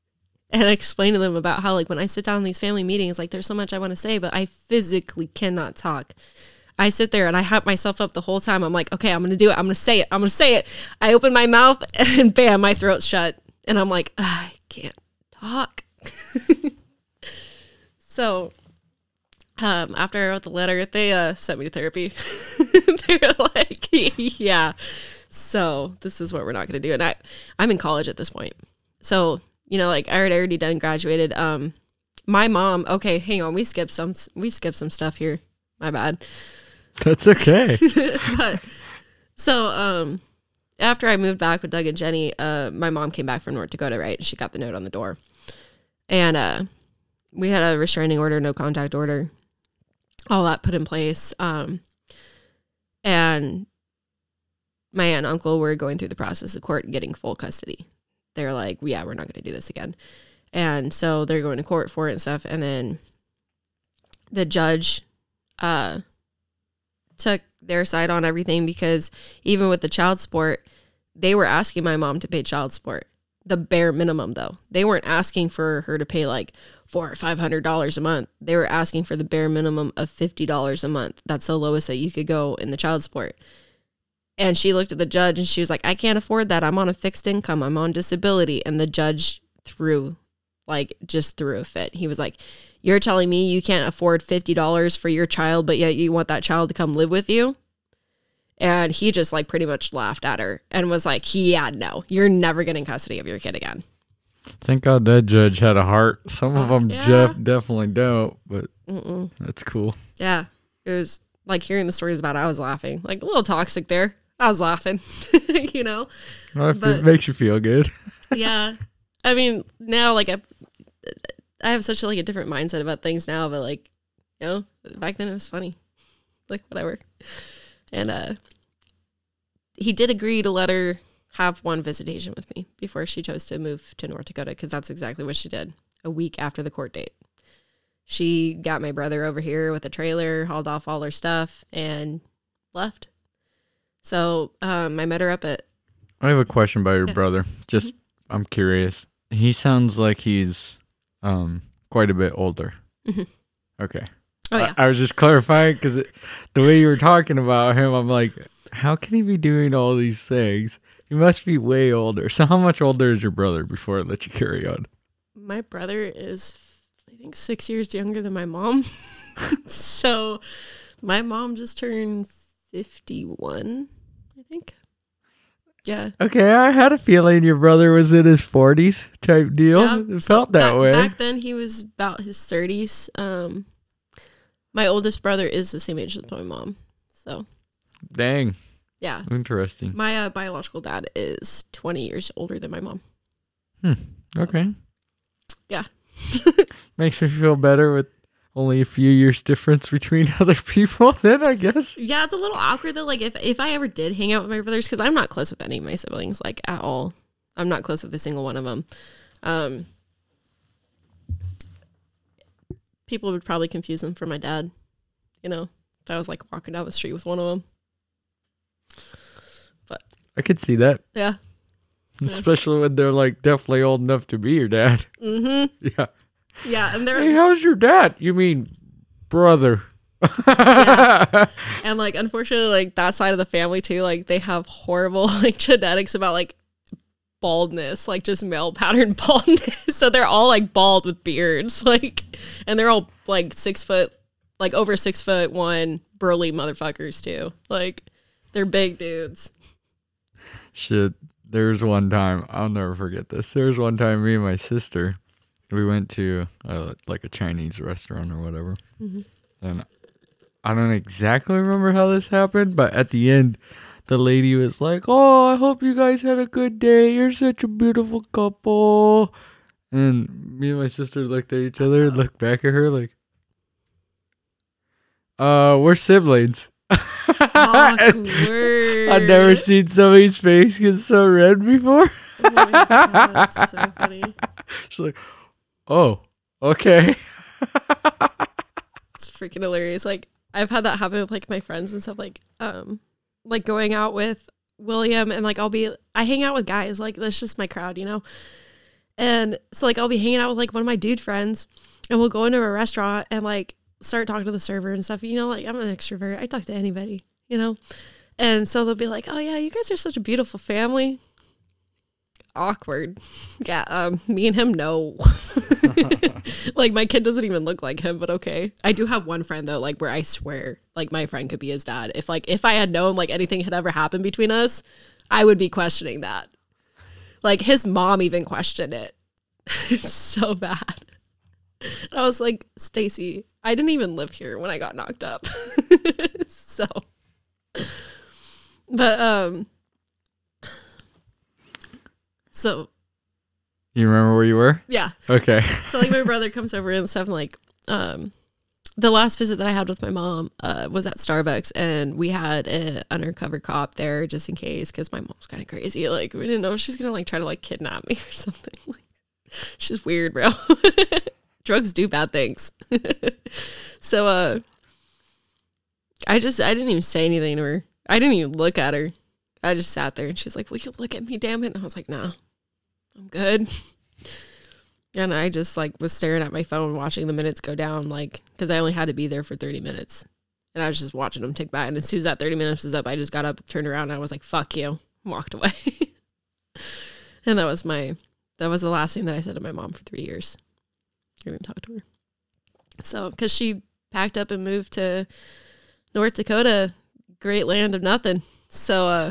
and I explained to them about how, like, when I sit down in these family meetings, like, there's so much I want to say, but I physically cannot talk. I sit there and I hype myself up the whole time. I'm like, okay, I'm gonna do it. I'm gonna say it. I'm gonna say it. I open my mouth and bam, my throat's shut. And I'm like, I can't talk. so um, after I wrote the letter, they uh, sent me to therapy. they were like, yeah. So this is what we're not gonna do. And I, I'm in college at this point. So, you know, like I had already done graduated. Um, my mom, okay, hang on, we skipped some we skipped some stuff here. My bad. That's okay. but so um after I moved back with Doug and Jenny, uh my mom came back from North Dakota, right? And she got the note on the door. And uh we had a restraining order, no contact order, all that put in place. Um and my aunt and uncle were going through the process of court getting full custody. They're like, yeah, we're not going to do this again. And so they're going to court for it and stuff. And then the judge uh, took their side on everything because even with the child support, they were asking my mom to pay child support, the bare minimum though. They weren't asking for her to pay like four or five hundred dollars a month. They were asking for the bare minimum of fifty dollars a month. That's the lowest that you could go in the child support. And she looked at the judge and she was like, I can't afford that. I'm on a fixed income. I'm on disability. And the judge threw, like, just threw a fit. He was like, You're telling me you can't afford $50 for your child, but yet you want that child to come live with you? And he just, like, pretty much laughed at her and was like, Yeah, no, you're never getting custody of your kid again. Thank God that judge had a heart. Some of them Yeah. Jeff definitely don't, but Mm-mm. that's cool. Yeah. It was like hearing the stories about it, I was laughing. Like, a little toxic there. I was laughing, you know? Well, But- it makes you feel good. yeah i mean now like i i have such like a different mindset about things now but like you know back then it was funny like whatever and uh he did agree to let her have one visitation with me before she chose to move to north dakota because that's exactly what she did a week after the court date she got my brother over here with a trailer hauled off all her stuff and left so um i met her up at I have a question about your Yeah. brother. Just I'm curious. He sounds like he's um quite a bit older. Mhm. Okay. oh I- yeah I, was just clarifying because the way you were talking about him, I'm like, how can he be doing all these things? He must be way older. So how much older is your brother before I let you carry on? my brother is i think six years younger than my mom so my mom just turned 51 i think yeah Okay, I had a feeling your brother was in his 40s type deal. Yeah, it felt that back, way. back then he was about his 30s um my oldest brother is the same age as my mom so Dang, yeah interesting. my uh, biological dad is 20 years older than my mom Okay. Yeah. Makes me feel better with only a few years difference between other people, then I guess. Yeah, it's a little awkward though. Like if if I ever did hang out with my brothers, because I'm not close with any of my siblings, like at all. I'm not close with a single one of them. Um, people would probably confuse them for my dad. You know, if I was like walking down the street with one of them. I could see that, Yeah. especially when they're like definitely old enough to be your dad. Mm-hmm. Yeah. Yeah, and they're Hey, how's your dad? You mean brother? and like unfortunately like that side of the family too like they have horrible like genetics about like baldness like just male pattern baldness so they're all like bald with beards like and they're all like six foot like over six foot one burly motherfuckers too like they're big dudes Shit. There's one time I'll never forget this. There's one time me and my sister, we went to uh, like a Chinese restaurant or whatever, and I don't exactly remember how this happened, but at the end, the lady was like, "Oh, I hope you guys had a good day. You're such a beautiful couple." And me and my sister looked at each other and looked back at her like, "Uh, we're siblings." Awkward I've never seen somebody's face get so red before. oh my God, that's so funny She's like, "Oh, okay." It's freaking hilarious. Like I've had that happen with like my friends and stuff. Like um, like going out with William and like I'll be I hang out with guys. Like that's just my crowd, you know. And so like I'll be hanging out with like one of my dude friends, and we'll go into a restaurant and like start talking to the server and stuff. You know, like I'm an extrovert. I talk to anybody, you know. And so they'll be like, "Oh yeah, you guys are such a beautiful family." Awkward. Yeah, um, me and him, no. like my kid doesn't even look like him, but okay. I do have one friend though, like where I swear, like my friend could be his dad. If like if I had known like anything had ever happened between us, I would be questioning that. Like his mom even questioned it. it's so bad. I was like, Stacy, I didn't even live here when I got knocked up. so but um so You remember where you were? yeah. Okay. So like my brother comes over and stuff and like um the last visit that I had with my mom uh, was at Starbucks, and we had an undercover cop there just in case, because my mom's kind of crazy. Like we didn't know if she's gonna like try to like kidnap me or something. Like she's weird, bro. Drugs do bad things. so uh, I just I didn't even say anything to her. I didn't even look at her. I just sat there, and she's like, "Will you look at me, damn it?" And I was like, "No, I'm good." And I just like was staring at my phone, watching the minutes go down, like because I only had to be there for thirty minutes, and I was just watching them tick by. And as soon as that thirty minutes was up, I just got up, turned around, and I was like, "Fuck you," walked away. and that was my that was the last thing that I said to my mom for three years. I didn't talk to her. So because she packed up and moved to North Dakota, great land of nothing. So uh,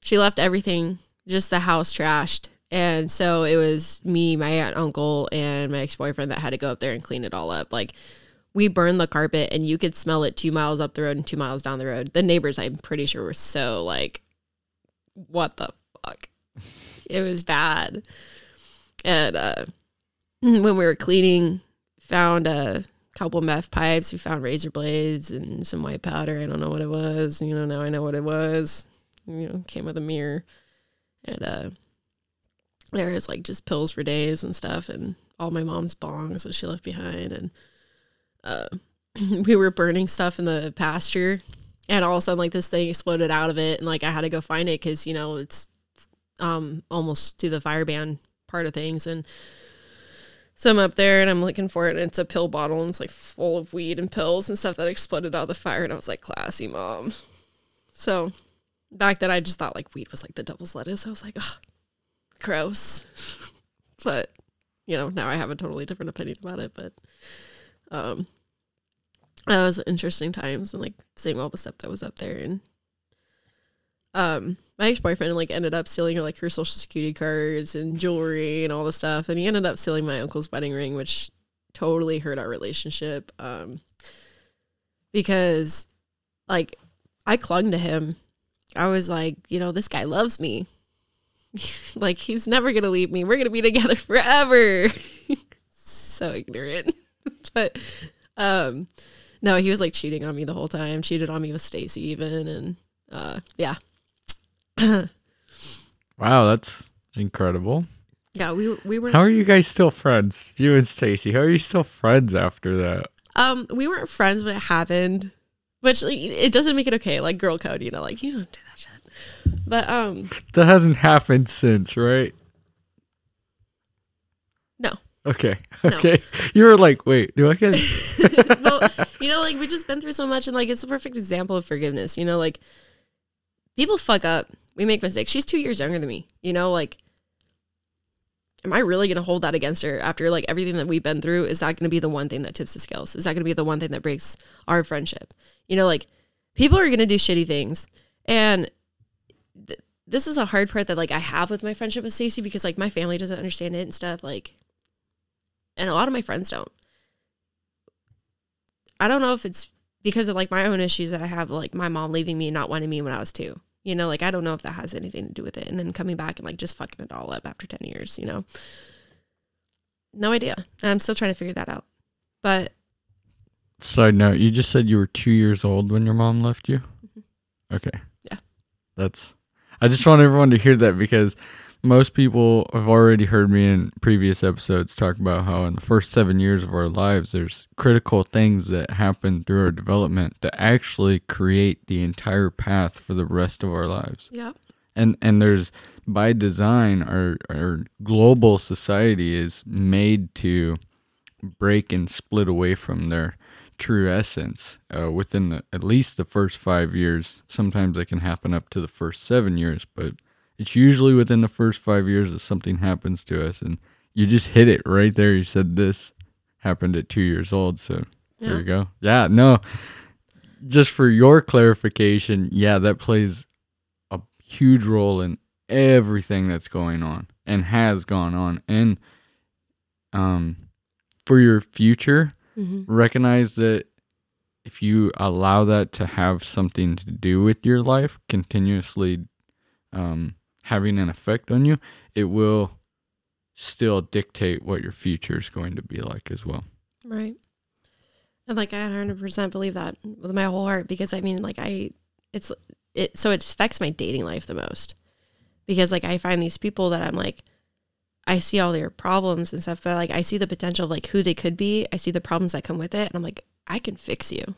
she left everything, just the house trashed. And so it was me, my aunt, uncle, and my ex boyfriend that had to go up there and clean it all up. Like we burned the carpet, and you could smell it two miles up the road and two miles down the road. The neighbors, I'm pretty sure, were so like, "What the fuck?" it was bad. And uh, when we were cleaning, found a couple meth pipes. We found razor blades and some white powder. I don't know what it was. You know, now I know what it was. You know, came with a mirror, and uh there was like just pills for days and stuff and all my mom's bongs that she left behind and uh we were burning stuff in the pasture and all of a sudden like this thing exploded out of it and like I had to go find it because you know it's um almost to the fire ban part of things and so I'm up there and I'm looking for it and it's a pill bottle and it's like full of weed and pills and stuff that exploded out of the fire and I was like classy mom so back then I just thought like weed was like the devil's lettuce I was like oh gross. but you know, now I have a totally different opinion about it. But um, that was interesting times and like seeing all the stuff that was up there. And um, my ex boyfriend like ended up stealing like her social security cards and jewelry and all the stuff, and he ended up stealing my uncle's wedding ring, which totally hurt our relationship. Um, because like I clung to him. I was like, you know, this guy loves me like he's never gonna leave me. We're gonna be together forever. so ignorant. but um no, he was like cheating on me the whole time. Cheated on me with Stacy even and uh yeah. Wow, that's incredible. Yeah, we we were How are you guys still friends? You and Stacy. How are you still friends after that? um we weren't friends when it happened. Which like, it doesn't make it okay, like girl code, you know, like you don't do that shit. But um, That hasn't happened since, right? no. Okay. No. Okay. You were like, wait, do I get well, you know, like we just been through so much, and like it's a perfect example of forgiveness. You know, like people fuck up, we make mistakes. She's two years younger than me. You know, like, am I really gonna hold that against her after like everything that we've been through? Is that gonna be the one thing that tips the scales? Is that gonna be the one thing that breaks our friendship? You know, like people are gonna do shitty things, and th- this is a hard part that like I have with my friendship with Stacey because like my family doesn't understand it and stuff. Like, and a lot of my friends don't. I don't know if it's because of like my own issues that I have, like my mom leaving me and not wanting me when I was two. You know, like I don't know if that has anything to do with it. And then coming back and like just fucking it all up after 10 years, you know? No idea. And I'm still trying to figure that out. But Side note, you just said you were two years old when your mom left you? Mm-hmm. Okay. Yeah. That's I just want everyone to hear that because most people have already heard me in previous episodes talk about how in the first seven years of our lives there's critical things that happen through our development that actually create the entire path for the rest of our lives yeah. and and there's by design our our global society is made to break and split away from their true essence uh, within the, at least the first five years sometimes it can happen up to the first seven years but it's usually within the first five years that something happens to us and you just hit it right there. You said this happened at two years old so there you go. Yeah no. Just for your clarification yeah that plays a huge role in everything that's going on and has gone on. And um for your future hmm recognize that if you allow that to have something to do with your life continuously um having an effect on you it will still dictate what your future is going to be like as well Right. And like I 100% believe that with my whole heart because I mean like I it's it so it affects my dating life the most. Because like I find these people that I'm like I see all their problems and stuff but like I see the potential of like who they could be. I see the problems that come with it and I'm like I can fix you.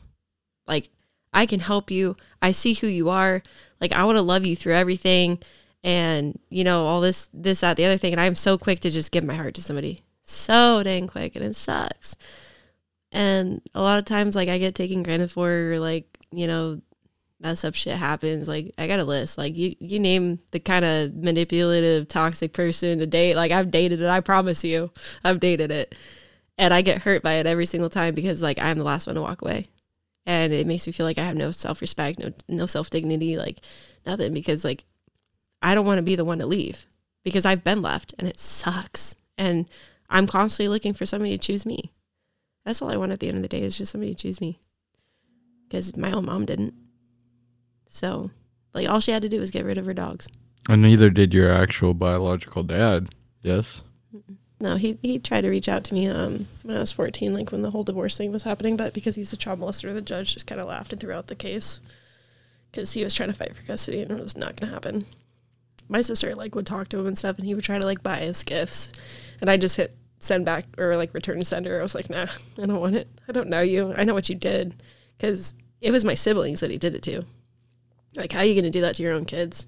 Like I can help you. I see who you are. Like I want to love you through everything and you know all this this that the other thing. And I'm so quick to just give my heart to somebody. So dang quick and it sucks. And a lot of times like i get taken granted for or like you know mess up shit happens. Like i got a list. Like you you name the kind of manipulative toxic person to date. Like i've dated it. I promise you i've dated it. And i get hurt by it every single time because like i'm the last one to walk away. And it makes me feel like i have no self-respect no no self-dignity like nothing because like i don't want to be the one to leave because i've been left and it sucks and i'm constantly looking for somebody to choose me that's all I want at the end of the day is just somebody to choose me. Because my own mom didn't. So, like, all she had to do was get rid of her dogs. and neither did your actual biological dad yes No, he, he tried to reach out to me um, when I was 14, like when the whole divorce thing was happening. But because he's a child molester, the judge just kind of laughed and threw out the case. Because he was trying to fight for custody and it was not going to happen. My sister, like, would talk to him and stuff, and he would try to, like, buy us gifts. And I just hit send back or, like, return sender. I was like, nah, I don't want it. I don't know you. I know what you did. Because it was my siblings that he did it to. Like, how are you going to do that to your own kids?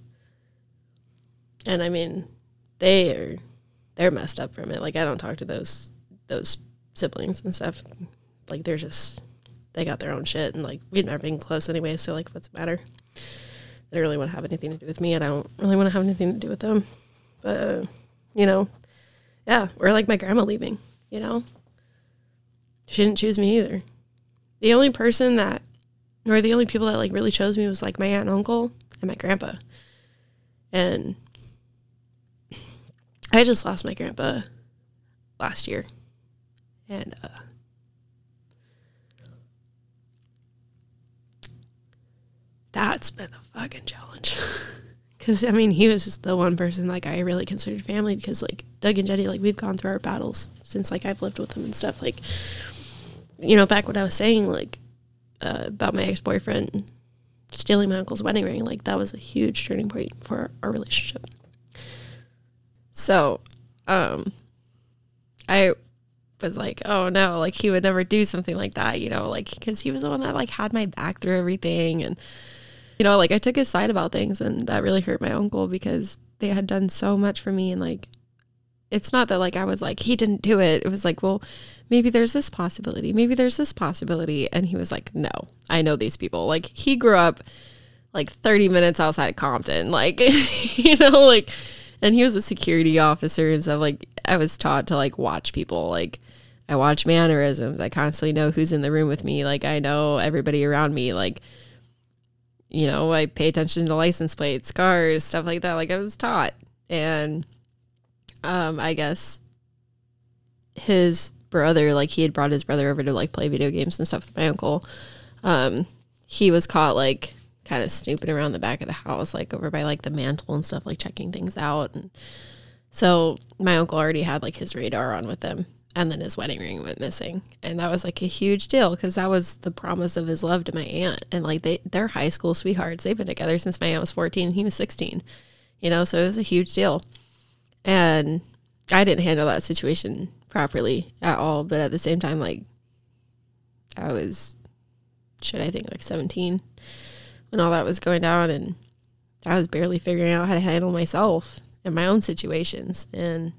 And I mean, they are they're messed up from it. Like I don't talk to those those siblings and stuff. Like they're just they got their own shit and like we've never been close anyway, so like what's the matter? They really want to have anything to do with me and I don't really want to have anything to do with them. But uh, you know, yeah, or like my grandma leaving, you know. She didn't choose me either. The only person that or the only people that like really chose me was like my aunt and uncle and my grandpa. And I just lost my grandpa last year. And uh that's been a fucking challenge. Cause I mean he was the one person like I really considered family because like Doug and Jenny, like we've gone through our battles since like I've lived with them and stuff. Like you know, back what I was saying, like uh, about my ex boyfriend stealing my uncle's wedding ring, like that was a huge turning point for our, our relationship. So, um, I was like, oh no, like he would never do something like that, you know, like because he was the one that like had my back through everything, and you know, like I took his side about things and that really hurt my uncle because they had done so much for me and like it's not that like I was like he didn't do it. It was like, well, maybe there's this possibility. Maybe there's this possibility and he was like, "No. I know these people." Like he grew up like 30 minutes outside of Compton. Like, you know, like and he was a security officer and stuff like I was taught to like watch people like I watch mannerisms. I constantly know who's in the room with me. Like I know everybody around me. Like you know, I pay attention to license plates, cars, stuff like that. Like I was taught. And um, I guess his brother, like he had brought his brother over to like play video games and stuff with my uncle. Um, he was caught like kind of snooping around the back of the house, like over by like the mantle and stuff, like checking things out. And so my uncle already had like his radar on with them and then his wedding ring went missing. And that was like a huge deal because that was the promise of his love to my aunt. And like they they're high school sweethearts. They've been together since my aunt was 14 and he was 16 you know? So it was a huge deal. And i didn't handle that situation properly at all. But at the same time like i was should i think like 17 when all that was going down. And i was barely figuring out how to handle myself in my own situations. And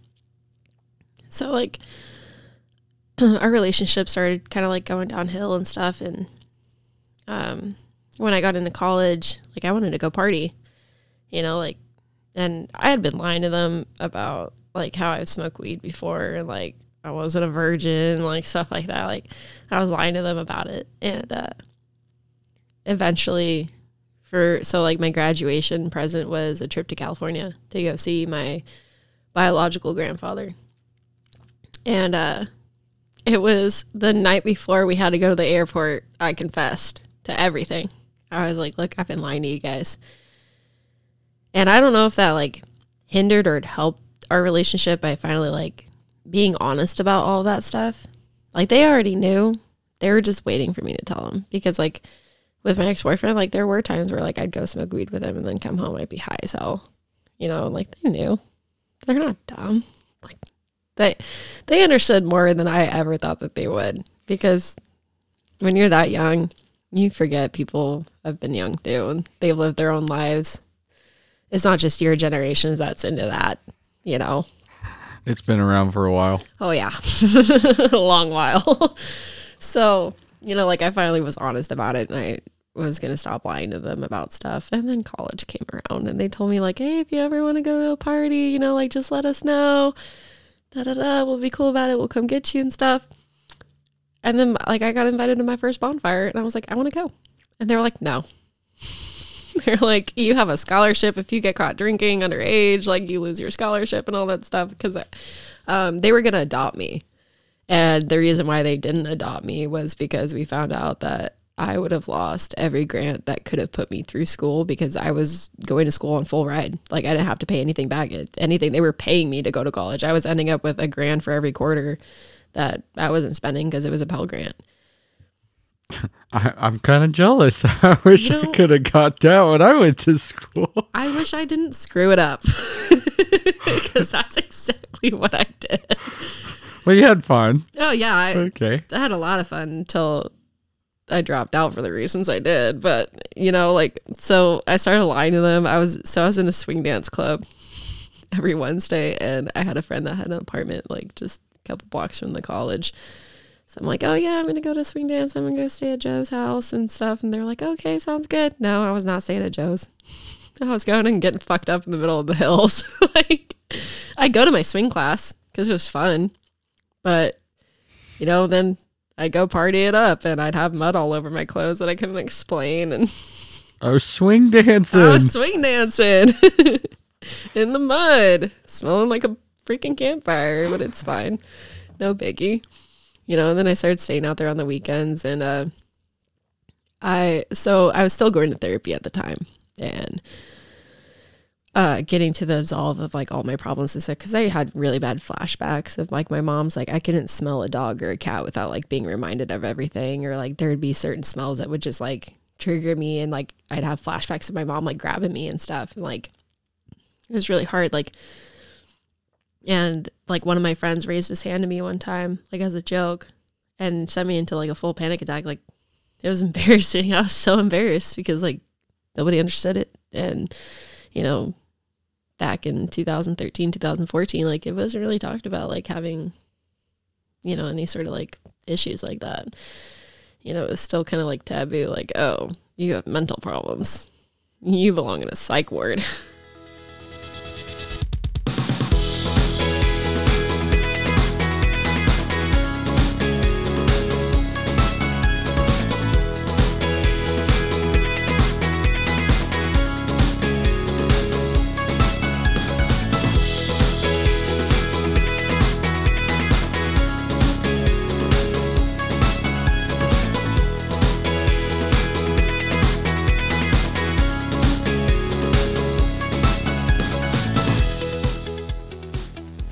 so like our relationship started kind of like going downhill and stuff. And um, when I got into college, like I wanted to go party, you know, like, and I had been lying to them about like how I smoked weed before, and like I wasn't a virgin, like stuff like that. Like I was lying to them about it, and uh, eventually, for so like my graduation present was a trip to California to go see my biological grandfather, and uh, it was the night before we had to go to the airport. I confessed to everything. I was like, look, I've been lying to you guys. And I don't know if that like hindered or helped our relationship by finally like being honest about all that stuff. Like they already knew. They were just waiting for me to tell them because like with my ex-boyfriend, like there were times where like I'd go smoke weed with him and then come home I'd be high as hell. You know, like they knew. They're not dumb. They they understood more than I ever thought that they would because when you're that young, you forget people have been young too and they've lived their own lives. It's not just your generations that's into that, you know. It's been around for a while. Oh yeah. a long while. so, you know, like I finally was honest about it and I was going to stop lying to them about stuff. And then college came around and they told me like, "Hey, if you ever want to go to a party, you know, like just let us know." Da da da, we'll be cool about it. We'll come get you and stuff. And then like I got invited to my first bonfire and I was like, I want to go. And they were like, no. They're like, you have a scholarship if you get caught drinking underage, like you lose your scholarship and all that stuff because um, they were going to adopt me. And the reason why they didn't adopt me was because we found out that I would have lost every grant that could have put me through school because I was going to school on full ride. Like I didn't have to pay anything back. Anything they were paying me to go to college. I was ending up with a grand for every quarter that I wasn't spending because it was a Pell Grant. I, am kind of jealous. I wish you know, I could have got that when I went to school. I wish I didn't screw it up because that's exactly what I did. Well, you had fun. Oh yeah. I, okay. I had a lot of fun until I dropped out for the reasons I did, but you know, like so I started lying to them. I was so I was in a swing dance club every Wednesday and I had a friend that had an apartment like just a couple blocks from the college. So I'm like, "Oh yeah, I'm to go to swing dance. I'm to go stay at Joe's house and stuff." And they're like, "Okay, sounds good." No, I was not staying at Joe's. I was going and getting fucked up in the middle of the hills. like I go to my swing class cuz it was fun. But you know, then I'd go party it up and I'd have mud all over my clothes that I couldn't explain and I was swing dancing. I was swing dancing in the mud, smelling like a freaking campfire, but it's fine. No biggie. You know, and then I started staying out there on the weekends and uh I so I was still going to therapy at the time and uh, getting to the absolve of like all my problems and stuff because I had really bad flashbacks of like my mom's like I couldn't smell a dog or a cat without like being reminded of everything or like there would be certain smells that would just like trigger me and like I'd have flashbacks of my mom like grabbing me and stuff and like it was really hard like and like one of my friends raised his hand to me one time like as a joke and sent me into like a full panic attack like it was embarrassing I was so embarrassed because like nobody understood it. And, you know, back in 2013, 2014, like it wasn't really talked about like having, you know, any sort of like issues like that. You know, it was still kind of like taboo, like, oh, you have mental problems. You belong in a psych ward.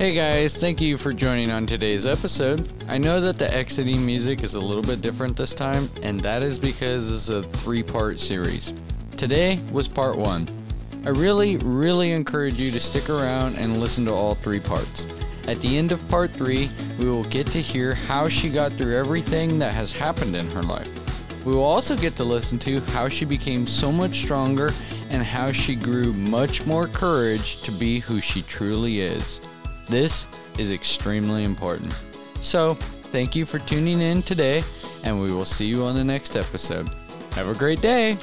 Hey guys, thank you for joining on today's episode. I know that the exiting music is a little bit different this time, and that is because it's a three part series. Today was part one. I really, really encourage you to stick around and listen to all three parts. At the end of part three, we will get to hear how she got through everything that has happened in her life. We will also get to listen to how she became so much stronger and how she grew much more courage to be who she truly is. This is extremely important. So, thank you for tuning in today, and we will see you on the next episode. Have a great day!